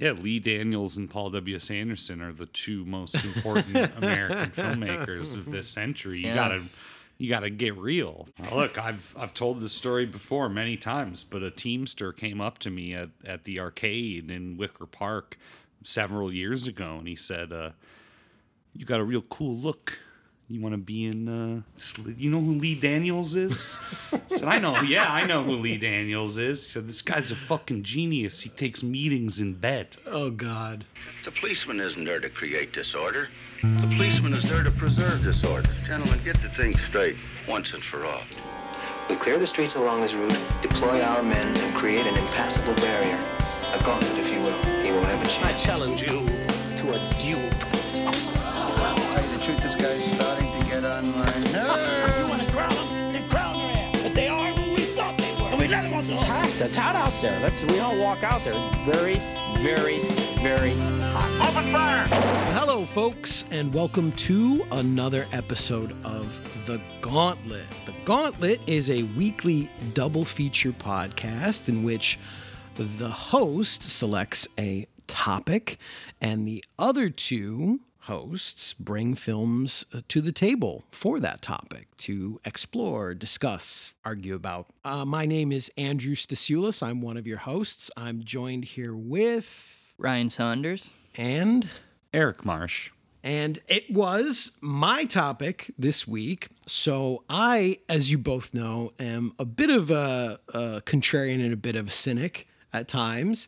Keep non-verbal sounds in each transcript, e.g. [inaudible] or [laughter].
Yeah, Lee Daniels and Paul W. S. Anderson are the two most important [laughs] American filmmakers of this century. You Yeah. gotta you gotta get real. Now, look, I've I've told this story before many times, but a Teamster came up to me at, at the arcade in Wicker Park several years ago and he said, uh, you got a real cool look. You want to be in, uh, you know who Lee Daniels is? I said, I know. Yeah, I know who Lee Daniels is. He said, this guy's a fucking genius. He takes meetings in bed. Oh, God. The policeman isn't there to create disorder. The policeman is there to preserve disorder. Gentlemen, get the thing straight once and for all. We clear the streets along this route, deploy our men, and create an impassable barrier. A gauntlet, if you will. He won't have a I chance. I challenge you to a duel. On my You want to crown them? They crown their ass. But they aren't who we thought they were. And we let them off the It's hot. It's hot out there. Let's we all walk out there. Very, very, very hot. Open fire! Hello, folks, and welcome to another episode of The Gauntlet. The Gauntlet is a weekly double feature podcast in which the host selects a topic and the other two hosts bring films uh, to the table for that topic to explore, discuss, argue about. Uh, my name is Andrew Stasulis. I'm one of your hosts. I'm joined here with Ryan Saunders. and Eric Marsh. and it was my topic this week. So I, as you both know, am a bit of a, a contrarian and a bit of a cynic at times.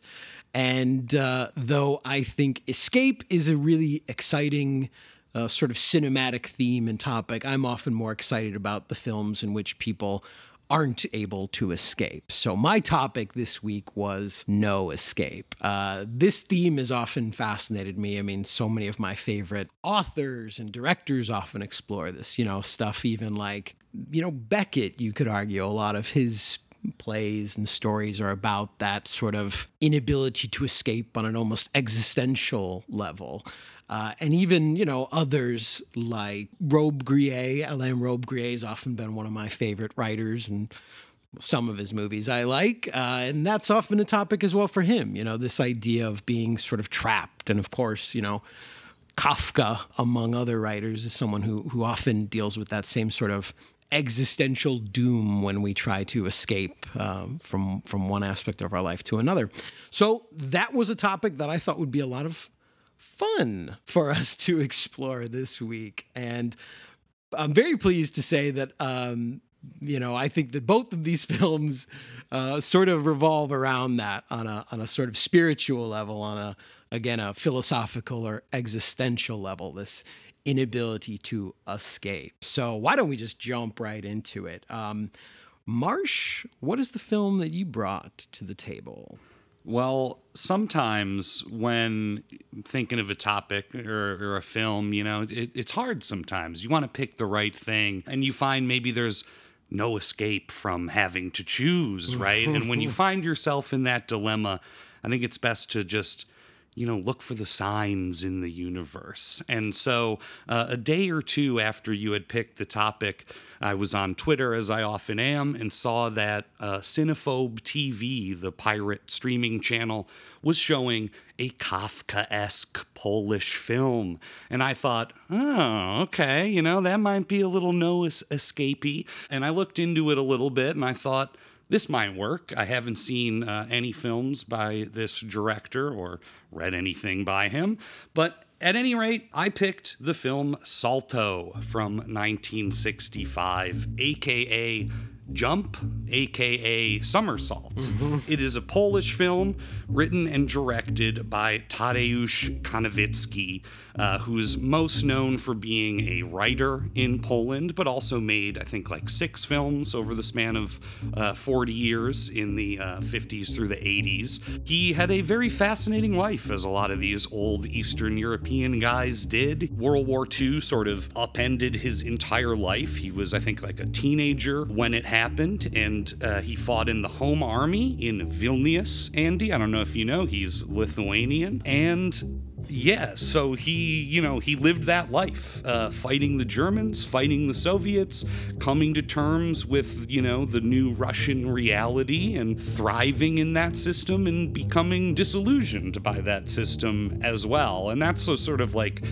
And uh, though I think escape is a really exciting uh, sort of cinematic theme and topic, I'm often more excited about the films in which people aren't able to escape. So, my topic this week was no escape. Uh, this theme has often fascinated me. I mean, so many of my favorite authors and directors often explore this, you know, stuff even like, you know, Beckett, you could argue a lot of his plays and stories are about that sort of inability to escape on an almost existential level. Uh, and even, you know, others like Robbe-Grillet, Alain Robbe-Grillet has often been one of my favorite writers and some of his movies I like. Uh, and that's often a topic as well for him, you know, this idea of being sort of trapped. And of course, you know, Kafka, among other writers, is someone who, who often deals with that same sort of existential doom when we try to escape um, from from one aspect of our life to another. So that was a topic that I thought would be a lot of fun for us to explore this week, and I'm very pleased to say that um, you know I think that both of these [laughs] films uh, sort of revolve around that on a on a sort of spiritual level, on a again a philosophical or existential level. This inability to escape. So why don't we just jump right into it? Um, Marsh, what is the film that you brought to the table? Well, sometimes when thinking of a topic or, or a film, you know, it, it's hard sometimes. You want to pick the right thing, and you find maybe there's no escape from having to choose, right? and when you [laughs] find yourself in that dilemma, I think it's best to just you know, look for the signs in the universe. And so, uh, a day or two after you had picked the topic, I was on Twitter, as I often am, and saw that uh, Cinephobe TV, the pirate streaming channel, was showing a Kafka esque Polish film. And I thought, oh, okay, you know, that might be a little no es- escapey. And I looked into it a little bit and I thought, this might work. I haven't seen uh, any films by this director or read anything by him, but at any rate, I picked the film Salto from 1965, aka Jump, aka Somersault. It is a Polish film written and directed by Tadeusz Konwicki, uh, who is most known for being a writer in Poland, but also made, I think, like six films over the span of uh, 40 years in the uh, 50s through the 80s. He had a very fascinating life, as a lot of these old Eastern European guys did. World War II sort of upended his entire life. He was, I think, like a teenager when it happened, and uh, he fought in the Home Army in Vilnius. Andy, I don't know if you know, he's Lithuanian, and yeah, so he, you know, he lived that life, uh, fighting the Germans, fighting the Soviets, coming to terms with, you know, the new Russian reality and thriving in that system and becoming disillusioned by that system as well. And that's so sort of like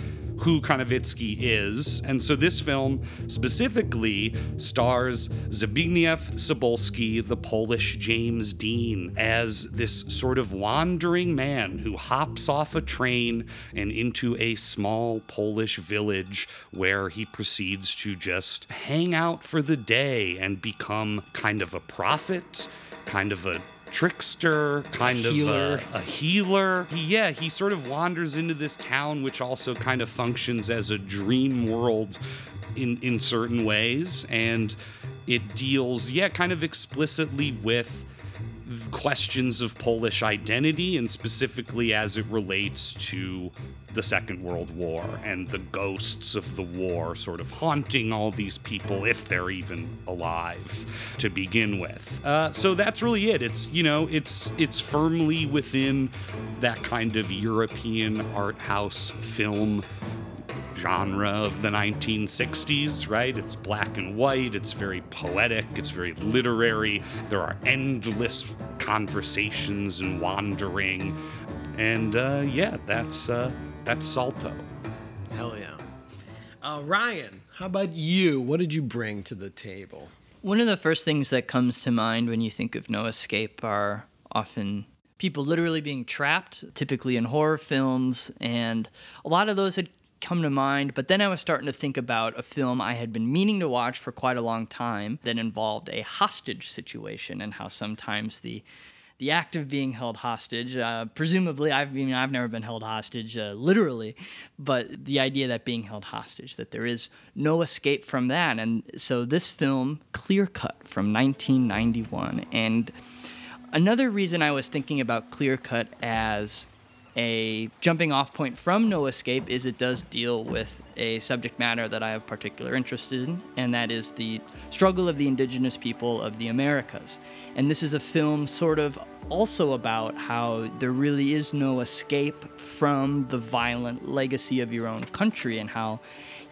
who Konwicki is. And so this film specifically stars Zbigniew Cybulski, the Polish James Dean, as this sort of wandering man who hops off a train and into a small Polish village where he proceeds to just hang out for the day and become kind of a prophet, kind of a trickster, kind of healer. A, a healer. He, yeah, he sort of wanders into this town, which also kind of functions as a dream world in in certain ways, and it deals, yeah, kind of explicitly with questions of Polish identity and specifically as it relates to the Second World War and the ghosts of the war sort of haunting all these people if they're even alive to begin with. Uh, so that's really it. It's you know it's it's firmly within that kind of European art house film genre of the 1960s, right? It's black and white, it's very poetic, it's very literary. There are endless conversations and wandering. And uh, yeah, that's uh, that's Salto. Hell yeah. Uh, Ryan, how about you? What did you bring to the table? One of the first things that comes to mind when you think of No Escape are often people literally being trapped, typically in horror films, and a lot of those had come to mind. But then I was starting to think about a film I had been meaning to watch for quite a long time that involved a hostage situation and how sometimes the the act of being held hostage, uh, presumably, I've, I mean, I've never been held hostage uh, literally, but the idea that being held hostage, that there is no escape from that. And so this film, Clear Cut from 1991. And another reason I was thinking about Clear Cut as a jumping off point from No Escape is it does deal with a subject matter that I have particular interest in, and that is the struggle of the indigenous people of the Americas. And this is a film sort of also about how there really is no escape from the violent legacy of your own country and how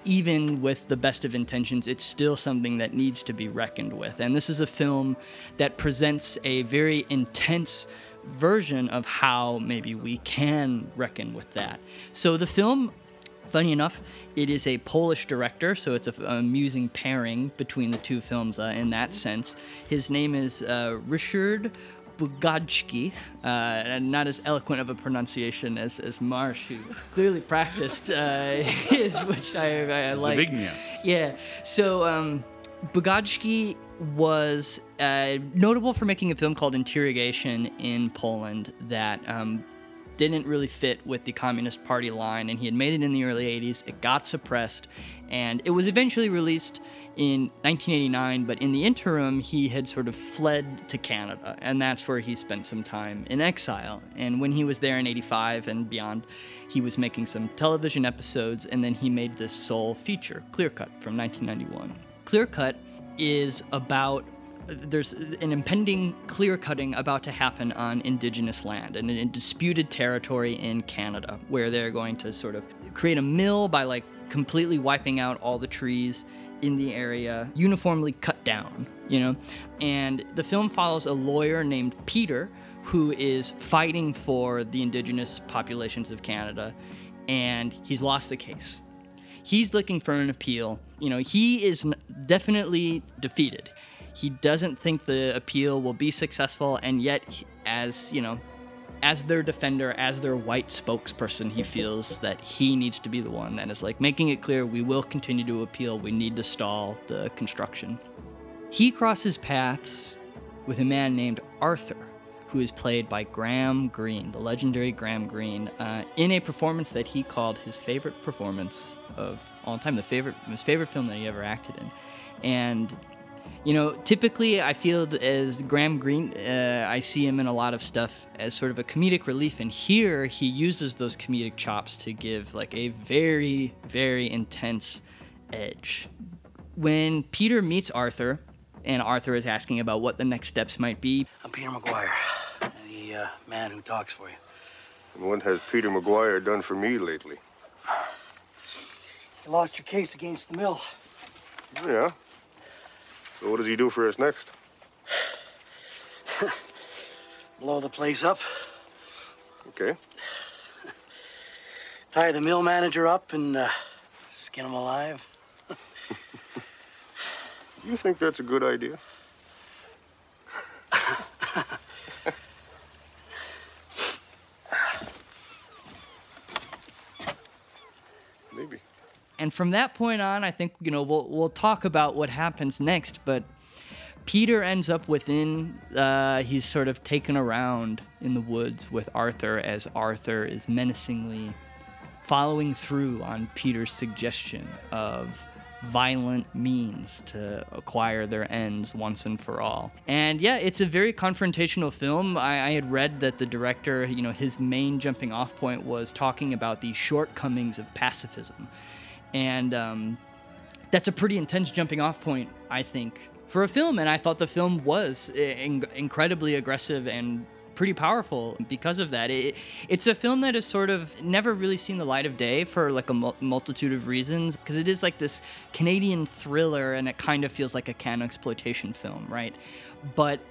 even with the best of intentions, it's still something that needs to be reckoned with. And this is a film that presents a very intense version of how maybe we can reckon with that. So the film, funny enough, it is a Polish director, so it's a, an amusing pairing between the two films uh, in that sense. His name is uh, Richard Bugajski, uh, and not as eloquent of a pronunciation as, as Marsh, who clearly practiced uh, [laughs] his, which I, I, I like. Zbigniew. Yeah. So um, Bugajski was uh, notable for making a film called Interrogation in Poland that um, didn't really fit with the Communist Party line, and he had made it in the early 80s. It got suppressed, and it was eventually released in 1989, but in the interim, he had sort of fled to Canada, and that's where he spent some time in exile. And when he was there in 85 and beyond, he was making some television episodes, and then he made this sole feature, Clear Cut, from 1991. Clear Cut is about there's an impending clear cutting about to happen on indigenous land and in disputed territory in Canada where they're going to sort of create a mill by like completely wiping out all the trees in the area uniformly cut down you know? And the film follows a lawyer named Peter who is fighting for the indigenous populations of Canada and he's lost the case he's looking for an appeal. You know he is definitely defeated. He doesn't think the appeal will be successful and yet as you know as their defender as their white spokesperson he feels that he needs to be the one that is like making it clear we will continue to appeal. We need to stall the construction. He crosses paths with a man named arthur who is played by graham greene the legendary graham greene uh, in a performance that he called his favorite performance of all time the favorite his favorite film that he ever acted in and you know, typically I feel as Graham Greene, uh, I see him in a lot of stuff as sort of a comedic relief, and here he uses those comedic chops to give like a very, very intense edge. When Peter meets Arthur, and Arthur is asking about what the next steps might be. I'm Peter McGuire, the uh, man who talks for you. And what has Peter McGuire done for me lately? You lost your case against the mill. Yeah. So what does he do for us next? [sighs] Blow the place up, Okay. [laughs] tie the mill manager up, and uh, skin him alive. You think that's a good idea? [laughs] Maybe. And from that point on, I think you know we'll we'll talk about what happens next. But Peter ends up within. Uh, he's sort of taken around in the woods with Arthur as Arthur is menacingly following through on Peter's suggestion of violent means to acquire their ends once and for all. And yeah, it's a very confrontational film. I, I, had read that the director, you know, his main jumping off point was talking about the shortcomings of pacifism. And um, that's a pretty intense jumping off point, I think, for a film. And I thought the film was in- incredibly aggressive and pretty powerful because of that. It, it's a film that has sort of never really seen the light of day for like a mul- multitude of reasons because it is like this Canadian thriller and it kind of feels like a can exploitation film, right? But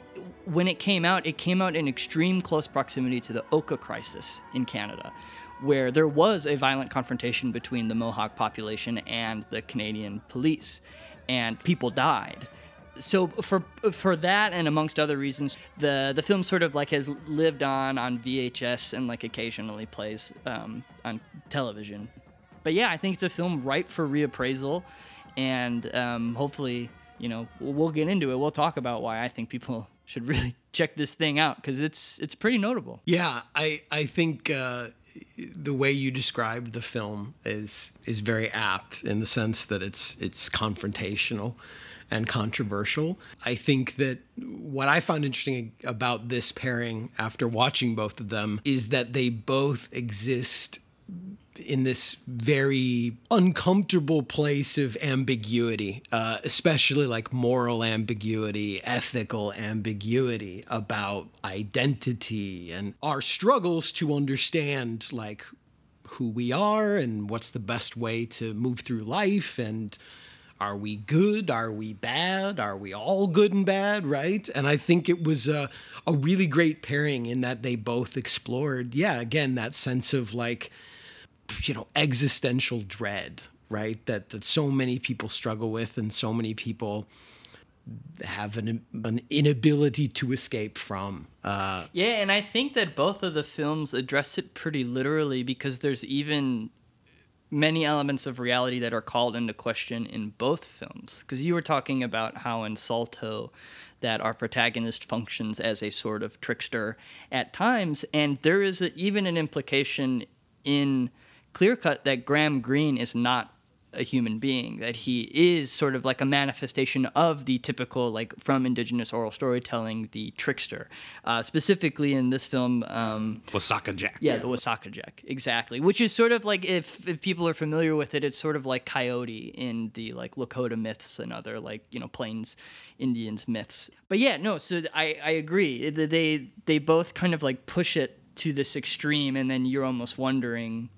when it came out, it came out in extreme close proximity to the Oka crisis in Canada, where there was a violent confrontation between the Mohawk population and the Canadian police, and people died so for for that and amongst other reasons, the the film sort of like has lived on on VHS and like occasionally plays um, on television. But yeah, I think it's a film ripe for reappraisal, and um, hopefully, you know, we'll get into it. We'll talk about why I think people [laughs] should really [laughs] check this thing out because it's it's pretty notable. Yeah, I I think. Uh, the way you described the film is is very apt in the sense that it's it's confrontational and controversial. I think that what I found interesting about this pairing after watching both of them is that they both exist in this very uncomfortable place of ambiguity, uh, especially like moral ambiguity, ethical ambiguity about identity and our struggles to understand like who we are and what's the best way to move through life and are we good? Are we bad? Are we all good and bad? Right. And I think it was a, a really great pairing in that they both explored, yeah, again, that sense of like, you know, existential dread, right? That, that so many people struggle with and so many people have an, an inability to escape from. Uh, yeah, and I think that both of the films address it pretty literally because there's even many elements of reality that are called into question in both films. Because you were talking about how in Salto, that our protagonist functions as a sort of trickster at times, and there is a, even an implication in Clear Cut that Graham Greene is not a human being that he is sort of like a manifestation of the typical like from indigenous oral storytelling the trickster. Uh, specifically in this film um, Wisakedjak. Yeah the Wisakedjak exactly. Which is sort of like if if people are familiar with it it's sort of like coyote in the like lakota myths and other like you know plains indians myths. But yeah no so i i agree. They they both kind of like push it to this extreme and then you're almost wondering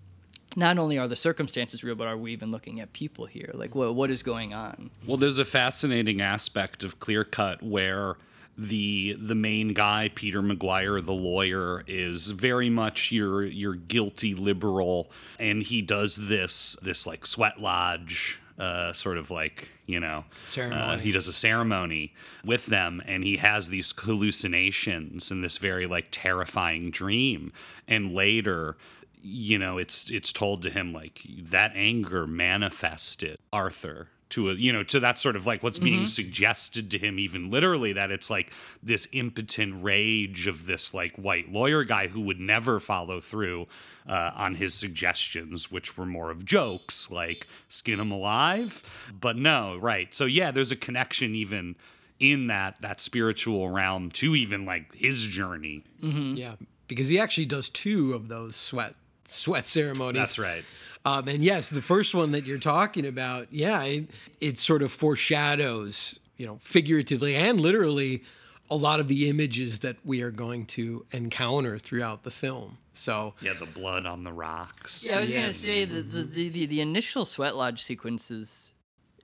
not only are the circumstances real, but are we even looking at people here? Like, what what is going on? Well, there's a fascinating aspect of Clear Cut where the the main guy, Peter McGuire, the lawyer, is very much your your guilty liberal, and he does this this like sweat lodge. Uh, sort of like you know, uh, he does a ceremony with them, and he has these hallucinations and this very like terrifying dream. And later, you know it's it's told to him like that anger manifested arthur to a you know to that sort of like what's being mm-hmm. suggested to him even literally that it's like this impotent rage of this like white lawyer guy who would never follow through uh, on his suggestions which were more of jokes like skin him alive. But no right. So yeah there's a connection even in that that spiritual realm to even like his journey. Mm-hmm. yeah. Because he actually does two of those sweat sweat ceremonies. That's right. Um, and yes, the first one that you're talking about, yeah, it, it sort of foreshadows you know, figuratively and literally a lot of the images that we are going to encounter throughout the film. So Yeah, the blood on the rocks. Yeah, I was gonna say the the, the the the initial sweat lodge sequences.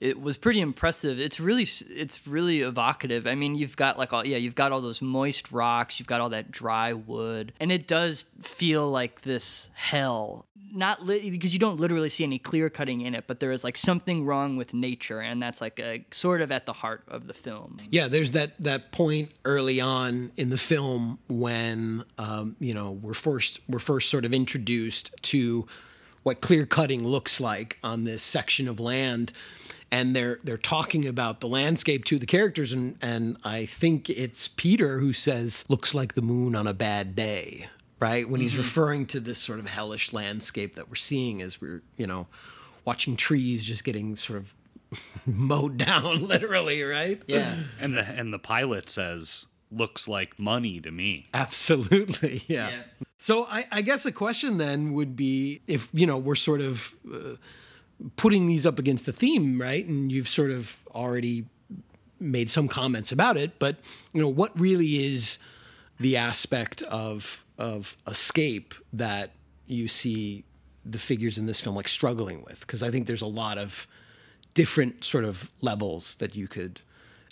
It was pretty impressive. It's really it's really evocative. I mean, you've got like all yeah, you've got all those moist rocks, you've got all that dry wood, and it does feel like this hell. Not li- because you don't literally see any clear cutting in it, but there is like something wrong with nature, and that's like a, sort of at the heart of the film. Yeah, there's that that point early on in the film when um, you know we're first we're first sort of introduced to what clear cutting looks like on this section of land, and they're they're talking about the landscape to the characters, and and I think it's Peter who says looks like the moon on a bad day, right? When he's referring to this sort of hellish landscape that we're seeing as we're you know watching trees just getting sort of [laughs] mowed down, [laughs] literally, right? Yeah. [laughs] And the and the pilot says, "Looks like money to me." Absolutely, yeah. Yeah. So I, I guess a question then would be if you know we're sort of uh, putting these up against the theme, right? And you've sort of already made some comments about it, but you know what really is the aspect of of escape that you see the figures in this film like struggling with? Because I think there's a lot of different sort of levels that you could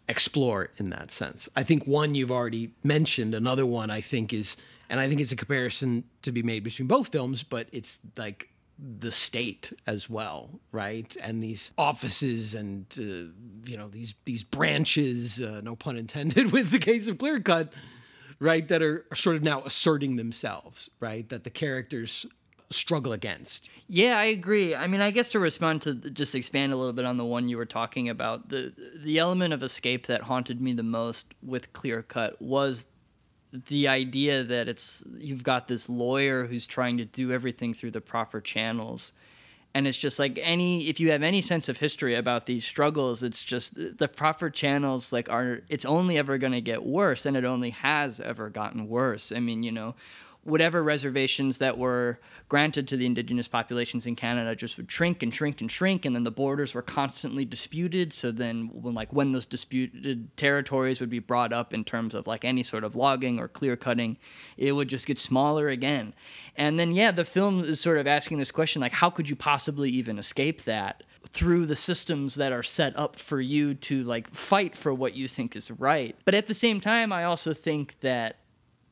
explore in that sense. I think one you've already mentioned, another one I think is, and I think it's a comparison to be made between both films, but it's like the state as well, right? And these offices and uh, you know these these branches, uh, no pun intended, [laughs] with the case of Clear Cut, right? That are, are sort of now asserting themselves, right? That the characters struggle against. Yeah, I agree. I mean, I guess to respond to just expand a little bit on the one you were talking about, the the element of escape that haunted me the most with Clear Cut was the idea that it's you've got this lawyer who's trying to do everything through the proper channels. And it's just like any if you have any sense of history about these struggles, it's just the proper channels like are it's only ever going to get worse and it only has ever gotten worse. I mean, you know, whatever reservations that were granted to the indigenous populations in Canada just would shrink and shrink and shrink, and then the borders were constantly disputed. So then, when like when those disputed territories would be brought up in terms of like any sort of logging or clear cutting, it would just get smaller again. And then yeah, the film is sort of asking this question like, how could you possibly even escape that? through the systems that are set up for you to like fight for what you think is right. But at the same time, I also think that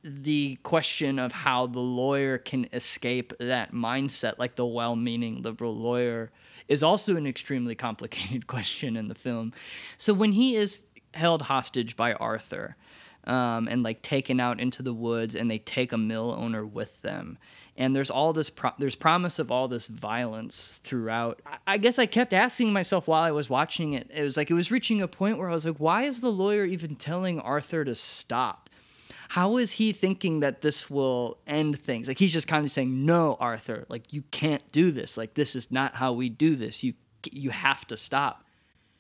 the question of how the lawyer can escape that mindset, like the well meaning liberal lawyer, is also an extremely [laughs] complicated question in the film. So when he is held hostage by Arthur um, and like taken out into the woods and they take a mill owner with them. And there's all this, pro- there's promise of all this violence throughout. I-, I guess I kept asking myself while I was watching it. It was like it was reaching a point where I was like, why is the lawyer even telling Arthur to stop? How is he thinking that this will end things? Like he's just kind of saying, "No, Arthur, like you can't do this. Like this is not how we do this. You you have to stop."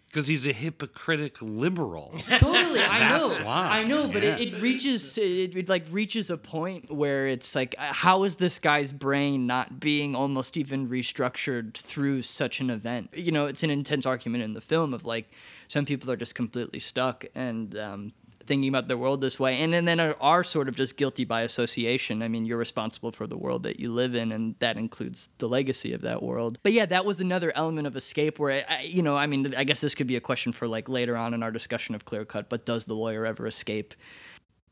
Because he's a hypocritic liberal. [laughs] Totally, I know, why, I know, but yeah. it, it reaches it, it like reaches a point where it's like, uh, how is this guy's brain not being almost even restructured through such an event? You know, it's an intense argument in the film of like some people are just completely stuck and. Um, thinking about the world this way. And, and then are, sort of just guilty by association. I mean you're responsible for the world that you live in and that includes the legacy of that world. But yeah that was another element of escape where I, you know i mean i guess this could be a question for like later on in our discussion of clear cut but does the lawyer ever escape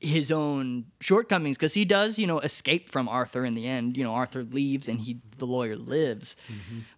his own shortcomings because he does you know escape from arthur in the end you know arthur leaves and he the lawyer lives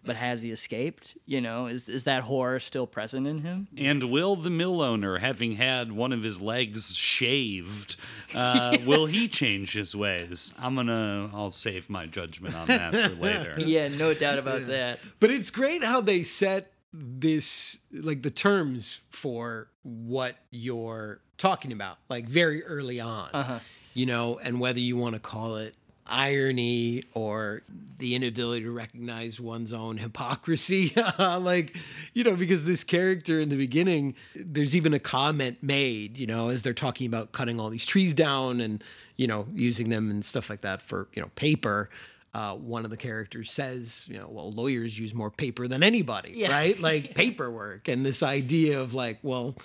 but has he escaped you know is, is that horror still present in him And will the mill owner, having had one of his legs shaved, [laughs] uh, will he change his ways? I'm gonna. I'll save my judgment on that for later. [laughs] yeah no doubt about that But it's great how they set this like the terms for what you're talking about like very early on. Uh-huh. You know, and whether you want to call it irony or the inability to recognize one's own hypocrisy [laughs] like you know because this character in the beginning there's even a comment made you know as they're talking about cutting all these trees down and you know using them and stuff like that for you know paper uh, one of the characters says, you know, well, lawyers use more paper than anybody, Yeah. right? Like [laughs] paperwork and this idea of like, well,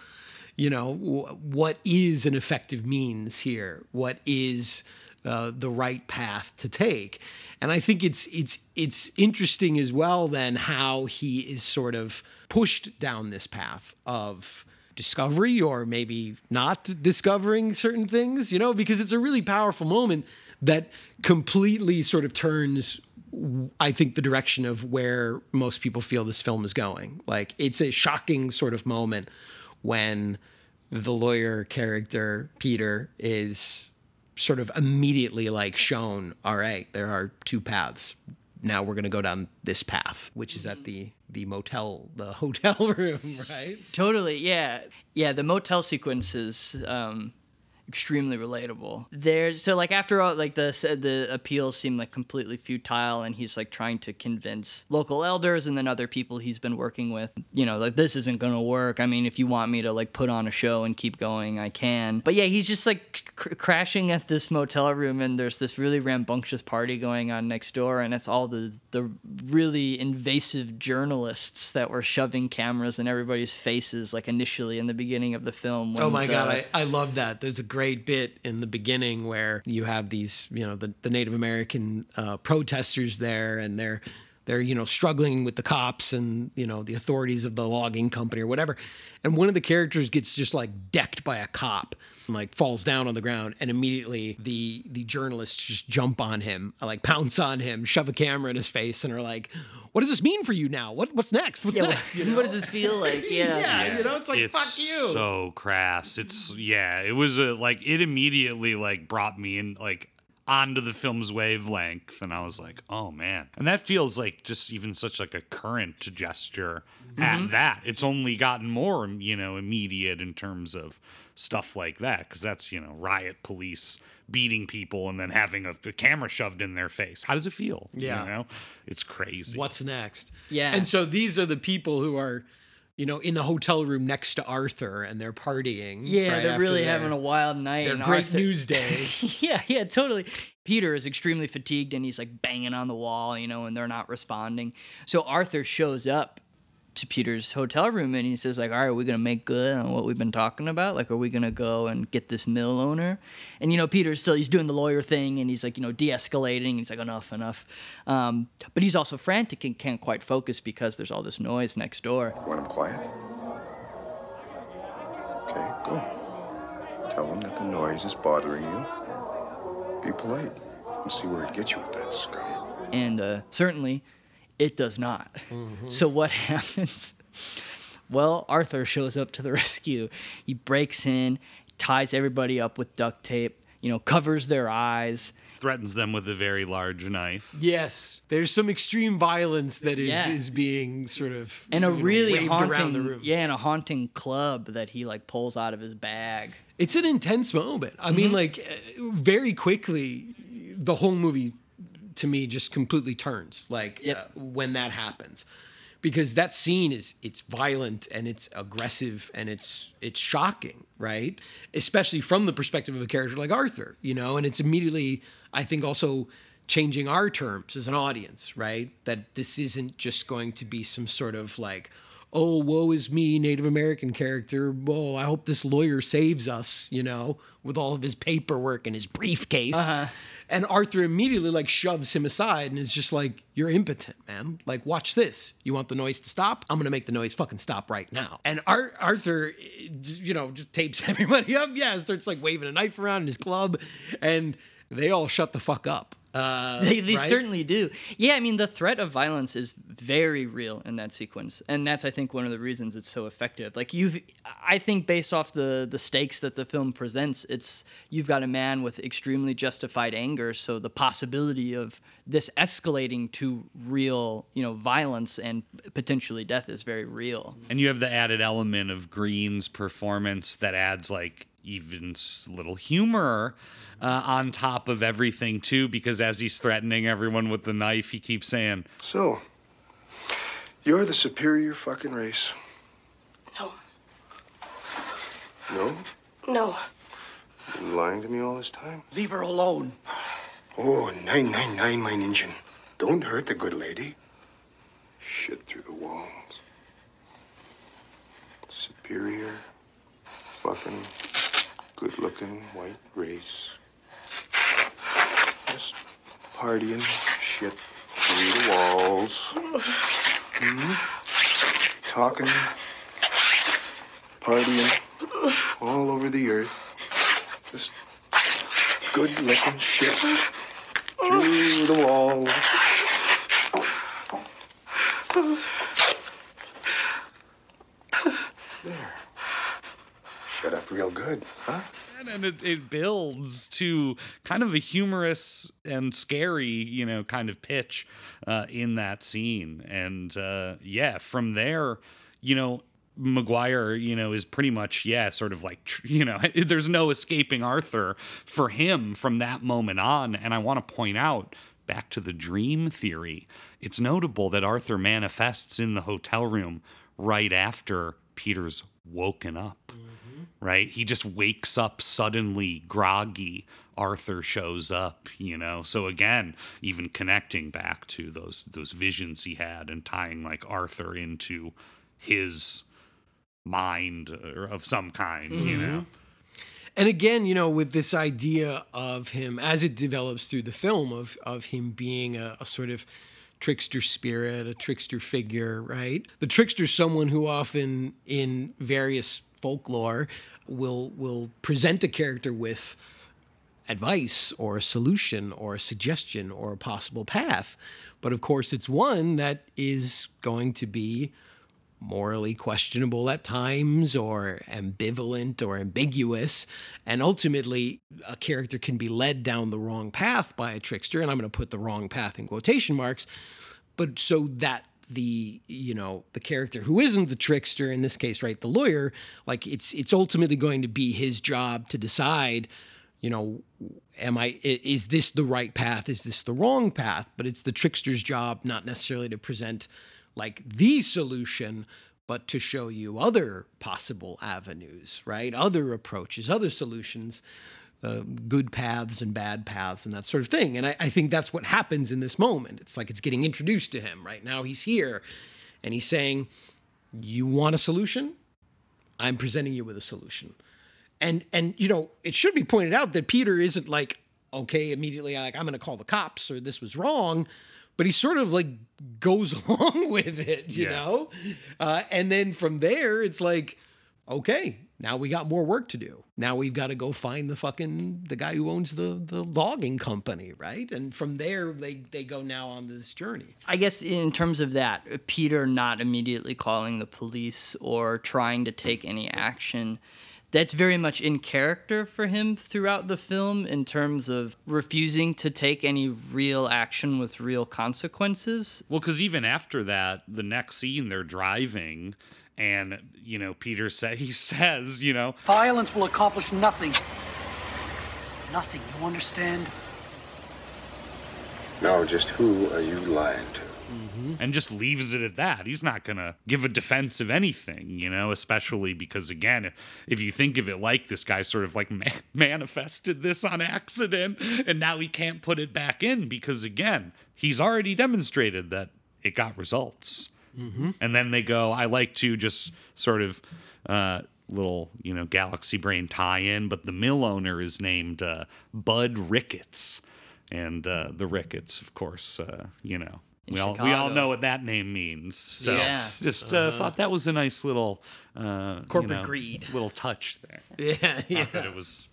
you know, w- what is an effective means here? What is uh, the right path to take? And I think it's it's it's interesting as well then how he is sort of pushed down this path of discovery or maybe not discovering certain things, you know, because it's a really powerful moment that completely sort of turns I think the direction of where most people feel this film is going. Like it's a shocking sort of moment when the lawyer character Peter is sort of immediately like shown, all right, there are two paths. Now we're going to go down this path, which is at the the motel, the [laughs] hotel room, right? Totally, yeah, yeah. The motel sequences um, extremely relatable. There's so like after all like the the appeals seem like completely futile and he's like trying to convince local elders and then other people he's been working with, you know, like this isn't going to work. I mean, if you want me to like put on a show and keep going, I can. But yeah, he's just like cr- crashing at this motel room and there's this really rambunctious party going on next door and it's all the the really invasive journalists that were shoving cameras in everybody's faces like initially in the beginning of the film. Oh my the, god, I, I love that. There's a great bit in the beginning where you have these, you know, the, the Native American uh, protesters there, and they're they're you know struggling with the cops and you know the authorities of the logging company or whatever, and one of the characters gets just like decked by a cop, and, like falls down on the ground, and immediately the the journalists just jump on him, like pounce on him, shove a camera in his face, and are like. What does this mean for you now? What what's next? What's yeah, next? What, [laughs] what does this feel like? [laughs] Yeah. yeah, you know, it's like it's fuck you. so crass. It's yeah, it was a like it immediately like brought me in like onto the film's wavelength and I was like, "Oh man." And that feels like just even such like a current gesture at mm-hmm. that. It's only gotten more, you know, immediate in terms of stuff like that cuz that's, you know, riot police beating people and then having a, a camera shoved in their face. How does it feel? Yeah. You know? It's crazy. What's next? Yeah. And so these are the people who are, you know, in the hotel room next to Arthur and they're partying. Yeah, right they're really their- having a wild night. Their great Arthur- news day. [laughs] yeah, yeah, totally. Peter is extremely fatigued and he's like banging on the wall, you know, and they're not responding. So Arthur shows up to Peter's hotel room and he says like, "All right, are we gonna make good on what we've been talking about? Like, are we gonna go and get this mill owner?" And you know, Peter's still he's doing the lawyer thing and he's like, you know, de-escalating. He's like, "Enough, enough." Um, but he's also frantic and can't quite focus because there's all this noise next door. Want him quiet? Okay, go. Tell him that the noise is bothering you. Be polite. And see where it gets you with that scum. and uh, certainly it does not. So what [laughs] happens? Well, Arthur shows up to the [laughs] rescue. He breaks in, ties everybody up with duct tape, you know, covers their eyes. Threatens them with a very large knife. yes. There's some extreme violence that is, Yeah. is being sort of And a you know, really waved around the haunting, room. yeah, and a haunting club that he like pulls out of his bag. It's an intense moment. I Mm-hmm. mean, like, uh, very quickly, the whole movie to me just completely turns, like, Yep. uh, when that happens. Because that scene is it's violent and it's aggressive and it's it's shocking, right? Especially from the perspective of a character like Arthur, you know, and it's immediately I think also changing our terms as an audience, right? That this isn't just going to be some sort of like, oh, woe is me, Native American character. Whoa, I hope this lawyer saves us, you know, with all of his paperwork and his briefcase. And Arthur immediately like shoves him aside and is just like, You're impotent, man. Like, watch this. You want the noise to stop? I'm gonna make the noise fucking stop right now. And Ar- Arthur, you know, just tapes [laughs] everybody up. Yeah, starts like waving a knife around in his club, and they all shut the fuck up. Uh, [laughs] They, they right? certainly do. Yeah, I mean, the threat of violence is very real in that sequence, and that's I think one of the reasons it's so effective. Like you've, I think based off the the stakes that the film presents, it's you've got a man with extremely justified anger, so the possibility of this escalating to real, you know, violence and potentially death is very real. And you have the added element of Greene's performance that adds like even little humor uh, on top of everything too, because as he's threatening everyone with the knife, he keeps saying, So, you're the superior fucking race. No. No? No. Been lying to me all this time? Leave her alone. Oh, 999, mein Injun. Don't hurt the good lady. Shit through the walls. Superior fucking, good looking white race. Just partying shit through the walls. Mhm. Talking, partying all over the earth. Just good looking shit through the walls. There. Shut up real good, huh? and it, it builds to kind of a humorous and scary you know kind of pitch uh, in that scene and uh, yeah from there you know McGuire, you know, is pretty much, yeah, sort of like, you know, [laughs] there's no escaping Arthur for him from that moment on. And I want to point out, back to the dream theory, it's notable that Arthur manifests in the hotel room right after Peter's woken up right? He just wakes up suddenly groggy. Arthur shows up, you know. So again, even connecting back to those those visions he had and tying like Arthur into his mind or of some kind, you mm-hmm. know. And again, you know, with this idea of him as it develops through the film of of him being a, a sort of trickster spirit, a trickster figure, right? The trickster, someone who often in various folklore will will present a character with advice or a solution or a suggestion or a possible path. But of course, it's one that is going to be morally questionable at times or ambivalent or ambiguous. And ultimately, a character can be led down the wrong path by a trickster. And I'm going to put the wrong path in quotation marks. But so that the you know the character who isn't the trickster in this case right the lawyer like it's it's ultimately going to be his job to decide you know am i is this the right path? Is this the wrong path? But it's the trickster's job not necessarily to present like the solution but to show you other possible avenues right? Other approaches other solutions uh, good paths and bad paths and that sort of thing. And I, I think that's what happens in this moment. It's like it's getting introduced to him right? Now he's here and he's saying you want a solution? I'm presenting you with a solution. And and you know it should be pointed out that peter isn't like okay immediately like i'm going to call the cops or this was wrong but he sort of like goes [laughs] along with it you Yeah. know? Uh, and then from there it's like okay now we got more work to do. Now we've got to go find the fucking the guy who owns the the logging company right? And from there they they go now on this journey. I guess in terms of that, Peter not immediately calling the police or trying to take any action, that's very much in character for him throughout the film in terms of refusing to take any real action with real consequences. Well, because even after that, the next scene they're driving, and you know Peter say [laughs] he says, you know, Violence will accomplish nothing. Nothing, you understand? Now, just who are you lying to? Mm-hmm. and just leaves it at that. He's not going to give a defense of anything, you know, especially because, again, if you think of it like this guy sort of like [laughs] man- manifested this on accident and now he can't put it back in because, again, he's already demonstrated that it got results. And then they go, I like to just sort of. Uh, Little, you know, galaxy brain tie in, but the mill owner is named uh, Bud Ricketts. And uh, the Ricketts, of course, uh, you know, In we all we all know what that name means. So Yeah. just uh, thought that was a nice little uh, you Corporate know, greed. little touch there. yeah [laughs] yeah Not that it was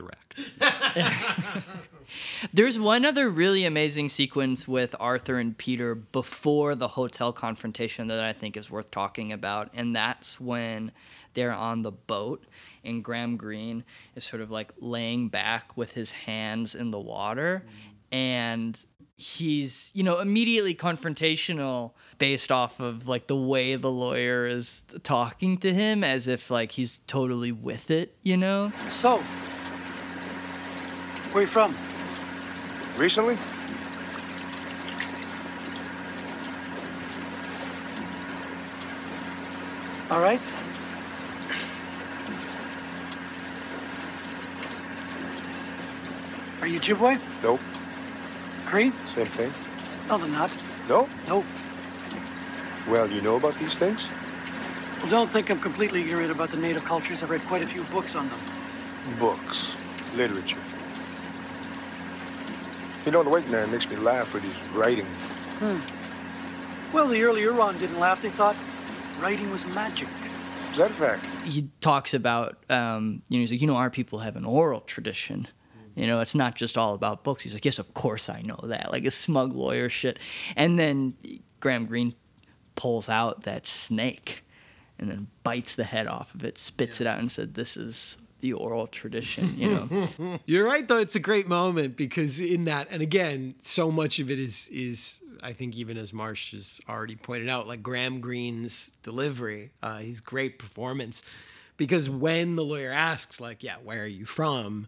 direct. [laughs] There's one other really amazing sequence with Arthur and Peter before the hotel confrontation that I think is worth talking about, and that's when they're on the boat and Graham Greene is sort of like laying back with his hands in the water and he's you know immediately confrontational based off of like the way the lawyer is talking to him as if like he's totally with it you know So, where you from? Recently? All right. Are you Ojibwe? Nope. Cree? Same thing. No, they're not. No? Nope. Well, you know about these things? Well, don't think I'm completely ignorant about the native cultures. I've read quite a few books on them. Books, literature. You know, the white man makes me laugh with his writing. Hmm. Well, the early Huron didn't laugh. They thought writing was magic. Is that a fact? He talks about, um, you know, he's like, you know, our people have an oral tradition. You know, it's not just all about books. He's like, yes, of course I know that, like a smug lawyer shit. And then Graham Greene pulls out that snake and then bites the head off of it, spits it out, and said, this is the oral tradition, you know. [laughs] You're right though, it's a great moment because in that and again, so much of it is is I think even as Marsh has already pointed out, like Graham Greene's delivery, uh, his great performance. Because when the lawyer asks, like, yeah, where are you from?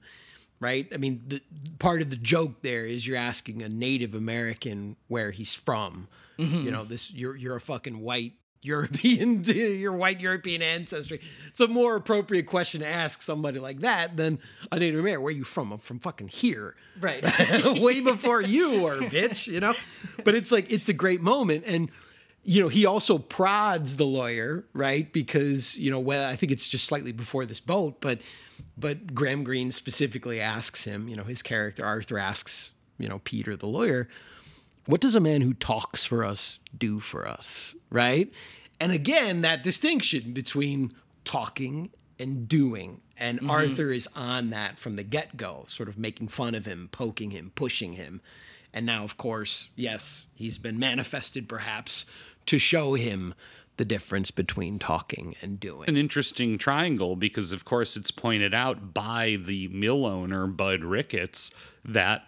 Right? I mean, the part of the joke there is you're asking a Native American where he's from. Mhm. You know, this you're you're a fucking white European, [laughs] your white European ancestry. It's a more appropriate question to ask somebody like that than a Native American. Where are you from? I'm from fucking here. Right. [laughs] Way before you were, bitch, you know? But it's like, it's a great moment. And, you know, he also prods the lawyer, right? Because, you know, well, I think it's just slightly before this boat, but, but Graham Greene specifically asks him, you know, his character, Arthur asks, you know, Peter, the lawyer, what does a man who talks for us do for us? Right. And again, that distinction between talking and doing. And Mhm. Arthur is on that from the get go, sort of making fun of him, poking him, pushing him. And now, of course, yes, he's been manifested perhaps to show him the difference between talking and doing. An interesting triangle because, of course, it's pointed out by the mill owner, Bud Ricketts, that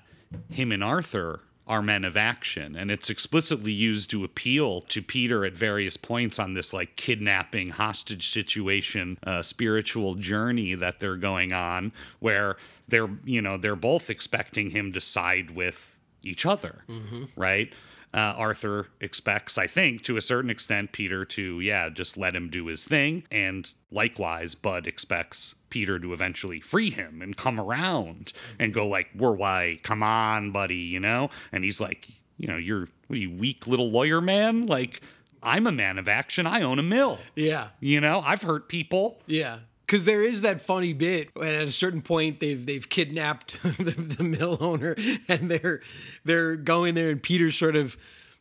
him and Arthur are men of action. And it's explicitly used to appeal to Peter at various points on this like kidnapping, hostage situation, uh, spiritual journey that they're going on, where they're, you know, they're both expecting him to side with each other Mhm. right? Uh, Arthur expects, I think, to a certain extent, Peter to, yeah, just let him do his thing. And likewise, Bud expects Peter to eventually free him and come around and go, like, we're white, come on, buddy, you know? And he's like, you know, you're, what are you, weak little lawyer man? Like, I'm a man of action. I own a mill. Yeah. You know, I've hurt people. Yeah. Because there is that funny bit, and at a certain point, they've they've kidnapped [laughs] the, the mill owner, and they're they're going there, and Peter's sort of,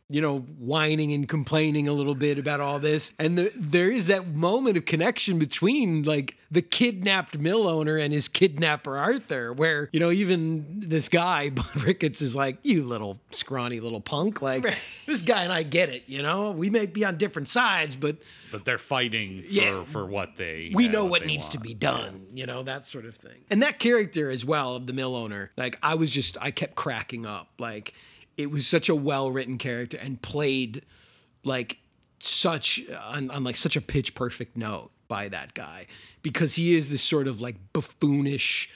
you know, whining and complaining a little bit about all this, and the, there is that moment of connection between like the kidnapped mill owner and his kidnapper Arthur, where you know even this guy [laughs] Bud Ricketts is like, "You little scrawny little punk," like this guy and I get it, you know, we may be on different sides, but But they're fighting for, Yeah. for what they we yeah, know what they needs to be done, you know, that sort of thing. And that character as well of the mill owner, like I was just I kept cracking up. Like it was such a well written character and played like such on, on like such a pitch perfect note by that guy because he is this sort of like buffoonish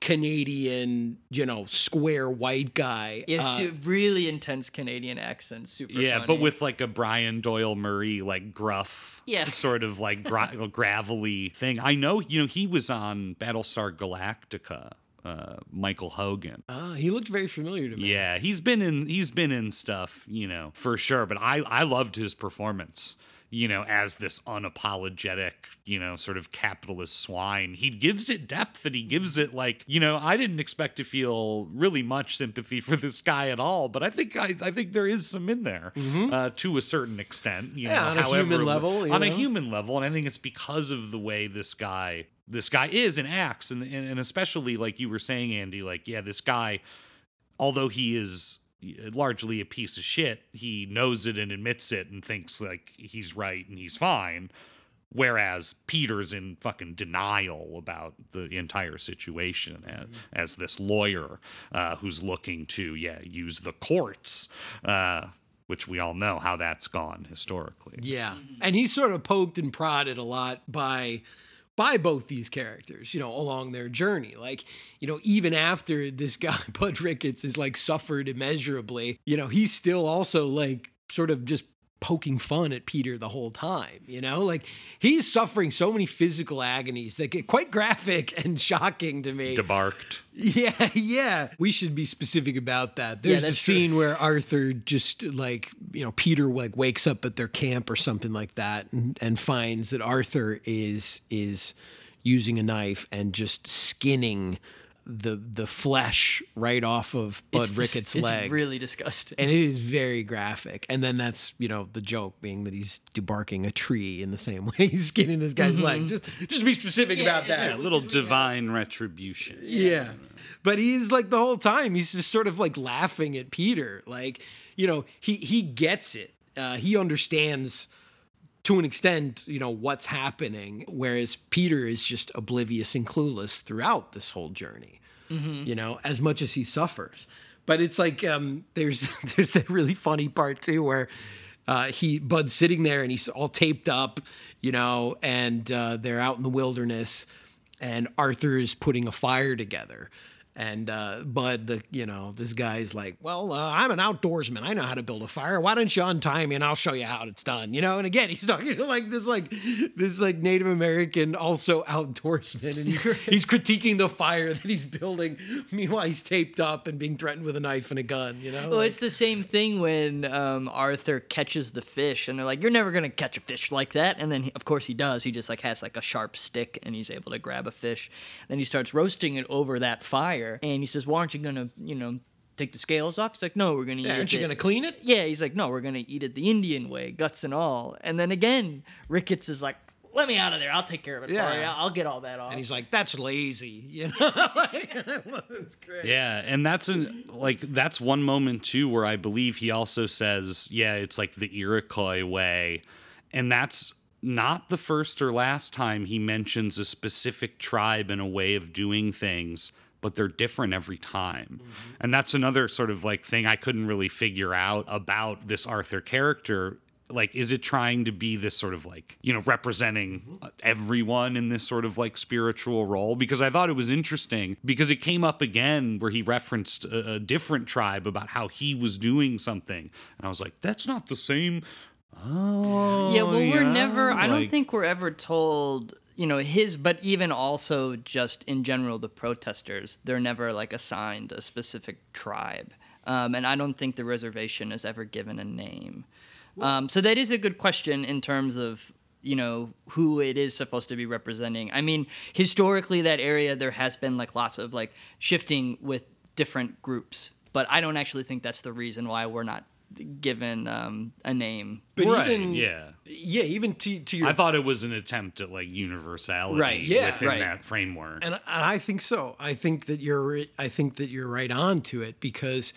Canadian, you know, square white guy. Yes, Uh, su- really intense Canadian accent, super Yeah, funny. but with like a Brian Doyle Murray, like gruff, Yeah. [laughs] sort of like gra- gravelly thing. I know, you know, he was on Battlestar Galactica. Uh, Michael Hogan. Ah, he looked very familiar to me. Yeah, he's been in he's been in stuff, you know, for sure. But I I loved his performance. You know, as this unapologetic, you know, sort of capitalist swine. He gives it depth and he gives it like, you know, I didn't expect to feel really much sympathy for this guy at all, but I think I, I think there is some in there uh, to a certain extent. You Mm-hmm. Yeah, know, on a human level, on a human level, and I think it's because of the way this guy this guy is and acts, and and, and especially like you were saying, Andy, like yeah, this guy although he is largely a piece of shit, he knows it and admits it and thinks like he's right and he's fine. Whereas Peter's in fucking denial about the entire situation as, as this lawyer uh, who's looking to, yeah, use the courts, uh, which we all know how that's gone historically. Yeah. And he's sort of poked and prodded a lot by by both these characters, you know, along their journey. Like, you know, even after this [laughs] guy Bud Ricketts is like suffered immeasurably, you know, he's still also like sort of just poking fun at Peter the whole time, you know? Like he's suffering so many physical agonies that get quite graphic and shocking to me. Debarked. Yeah, [laughs] yeah. We should be specific about that. There's a that's true. scene where Arthur just like, you know, Peter like wakes up at their camp or something like that and, and finds that Arthur is is using a knife and just skinning the the flesh right off of Bud It's dis- Ricketts' it's leg. really disgusting. and it is very graphic. And then that's, you know, the joke being that he's debarking a tree in the same [laughs] way he's skinning this guy's leg. Just just be specific about that. Yeah, a little divine retribution. Yeah. But he's like the whole time, he's just sort of like laughing at Peter. Like, you know, he he gets it. Uh, he understands to an extent, you know, what's happening, whereas Peter is just oblivious and clueless throughout this whole journey. You know, as much as he suffers. But it's like um, there's [laughs] there's that really funny part too where uh, he Bud's sitting there and he's all taped up, you know, and uh, they're out in the wilderness, and Arthur is putting a fire together. And uh, Bud, the you know, this guy's like, well, uh, I'm an outdoorsman. I know how to build a fire. Why don't you untie me and I'll show you how it's done? You know. And again, [laughs] he's talking to like this like this like Native American also [laughs] outdoorsman, and he's [laughs] he's critiquing the fire that he's building. Meanwhile, he's taped up and being threatened with a knife and a gun. You know. Well, Like- it's the same thing when um, Arthur catches the fish, and they're like, "You're never gonna catch a fish like that." And then, he, of course, he does. He just like has like a sharp stick, and he's able to grab a fish. Then he starts roasting it over that fire, and he says, "Why aren't you gonna, you know, take the scales off?" He's like, "No, we're gonna eat Yeah, it." aren't you gonna clean it? Yeah, he's like, "No, we're gonna eat it the Indian way, guts and all." And then again, Ricketts is like, "Let me out of there. I'll take care of it Yeah. for you. I'll get all that off." and he's like, "That's lazy," you know. [laughs] That's great. Yeah, and that's an like that's one moment too where I believe he also says, yeah, it's like the Iroquois way, and that's not the first or last time he mentions a specific tribe and a way of doing things, but they're different every time. Mm-hmm. And that's another sort of like thing I couldn't really figure out about this Arthur character like is it trying to be this sort of like you know representing mm-hmm. uh, everyone in this sort of like spiritual role because i thought it was interesting because it came up again where he referenced a, a different tribe about how he was doing something and i was like that's not the same oh yeah, well, we're never. I don't think we're ever told. You know his, but even also just in general, the protesters they're never like assigned a specific tribe, um, and I don't think the reservation is ever given a name. Um, so that is a good question in terms of you know who it is supposed to be representing. I mean, historically, that area there has been like lots of like shifting with different groups, but I don't actually think that's the reason why we're not given um, a name. But right, even yeah yeah, even to to your i thought it was an attempt at like universality Right, yeah, within right. that framework and, and I think so. I think that you're I think that you're right on to it because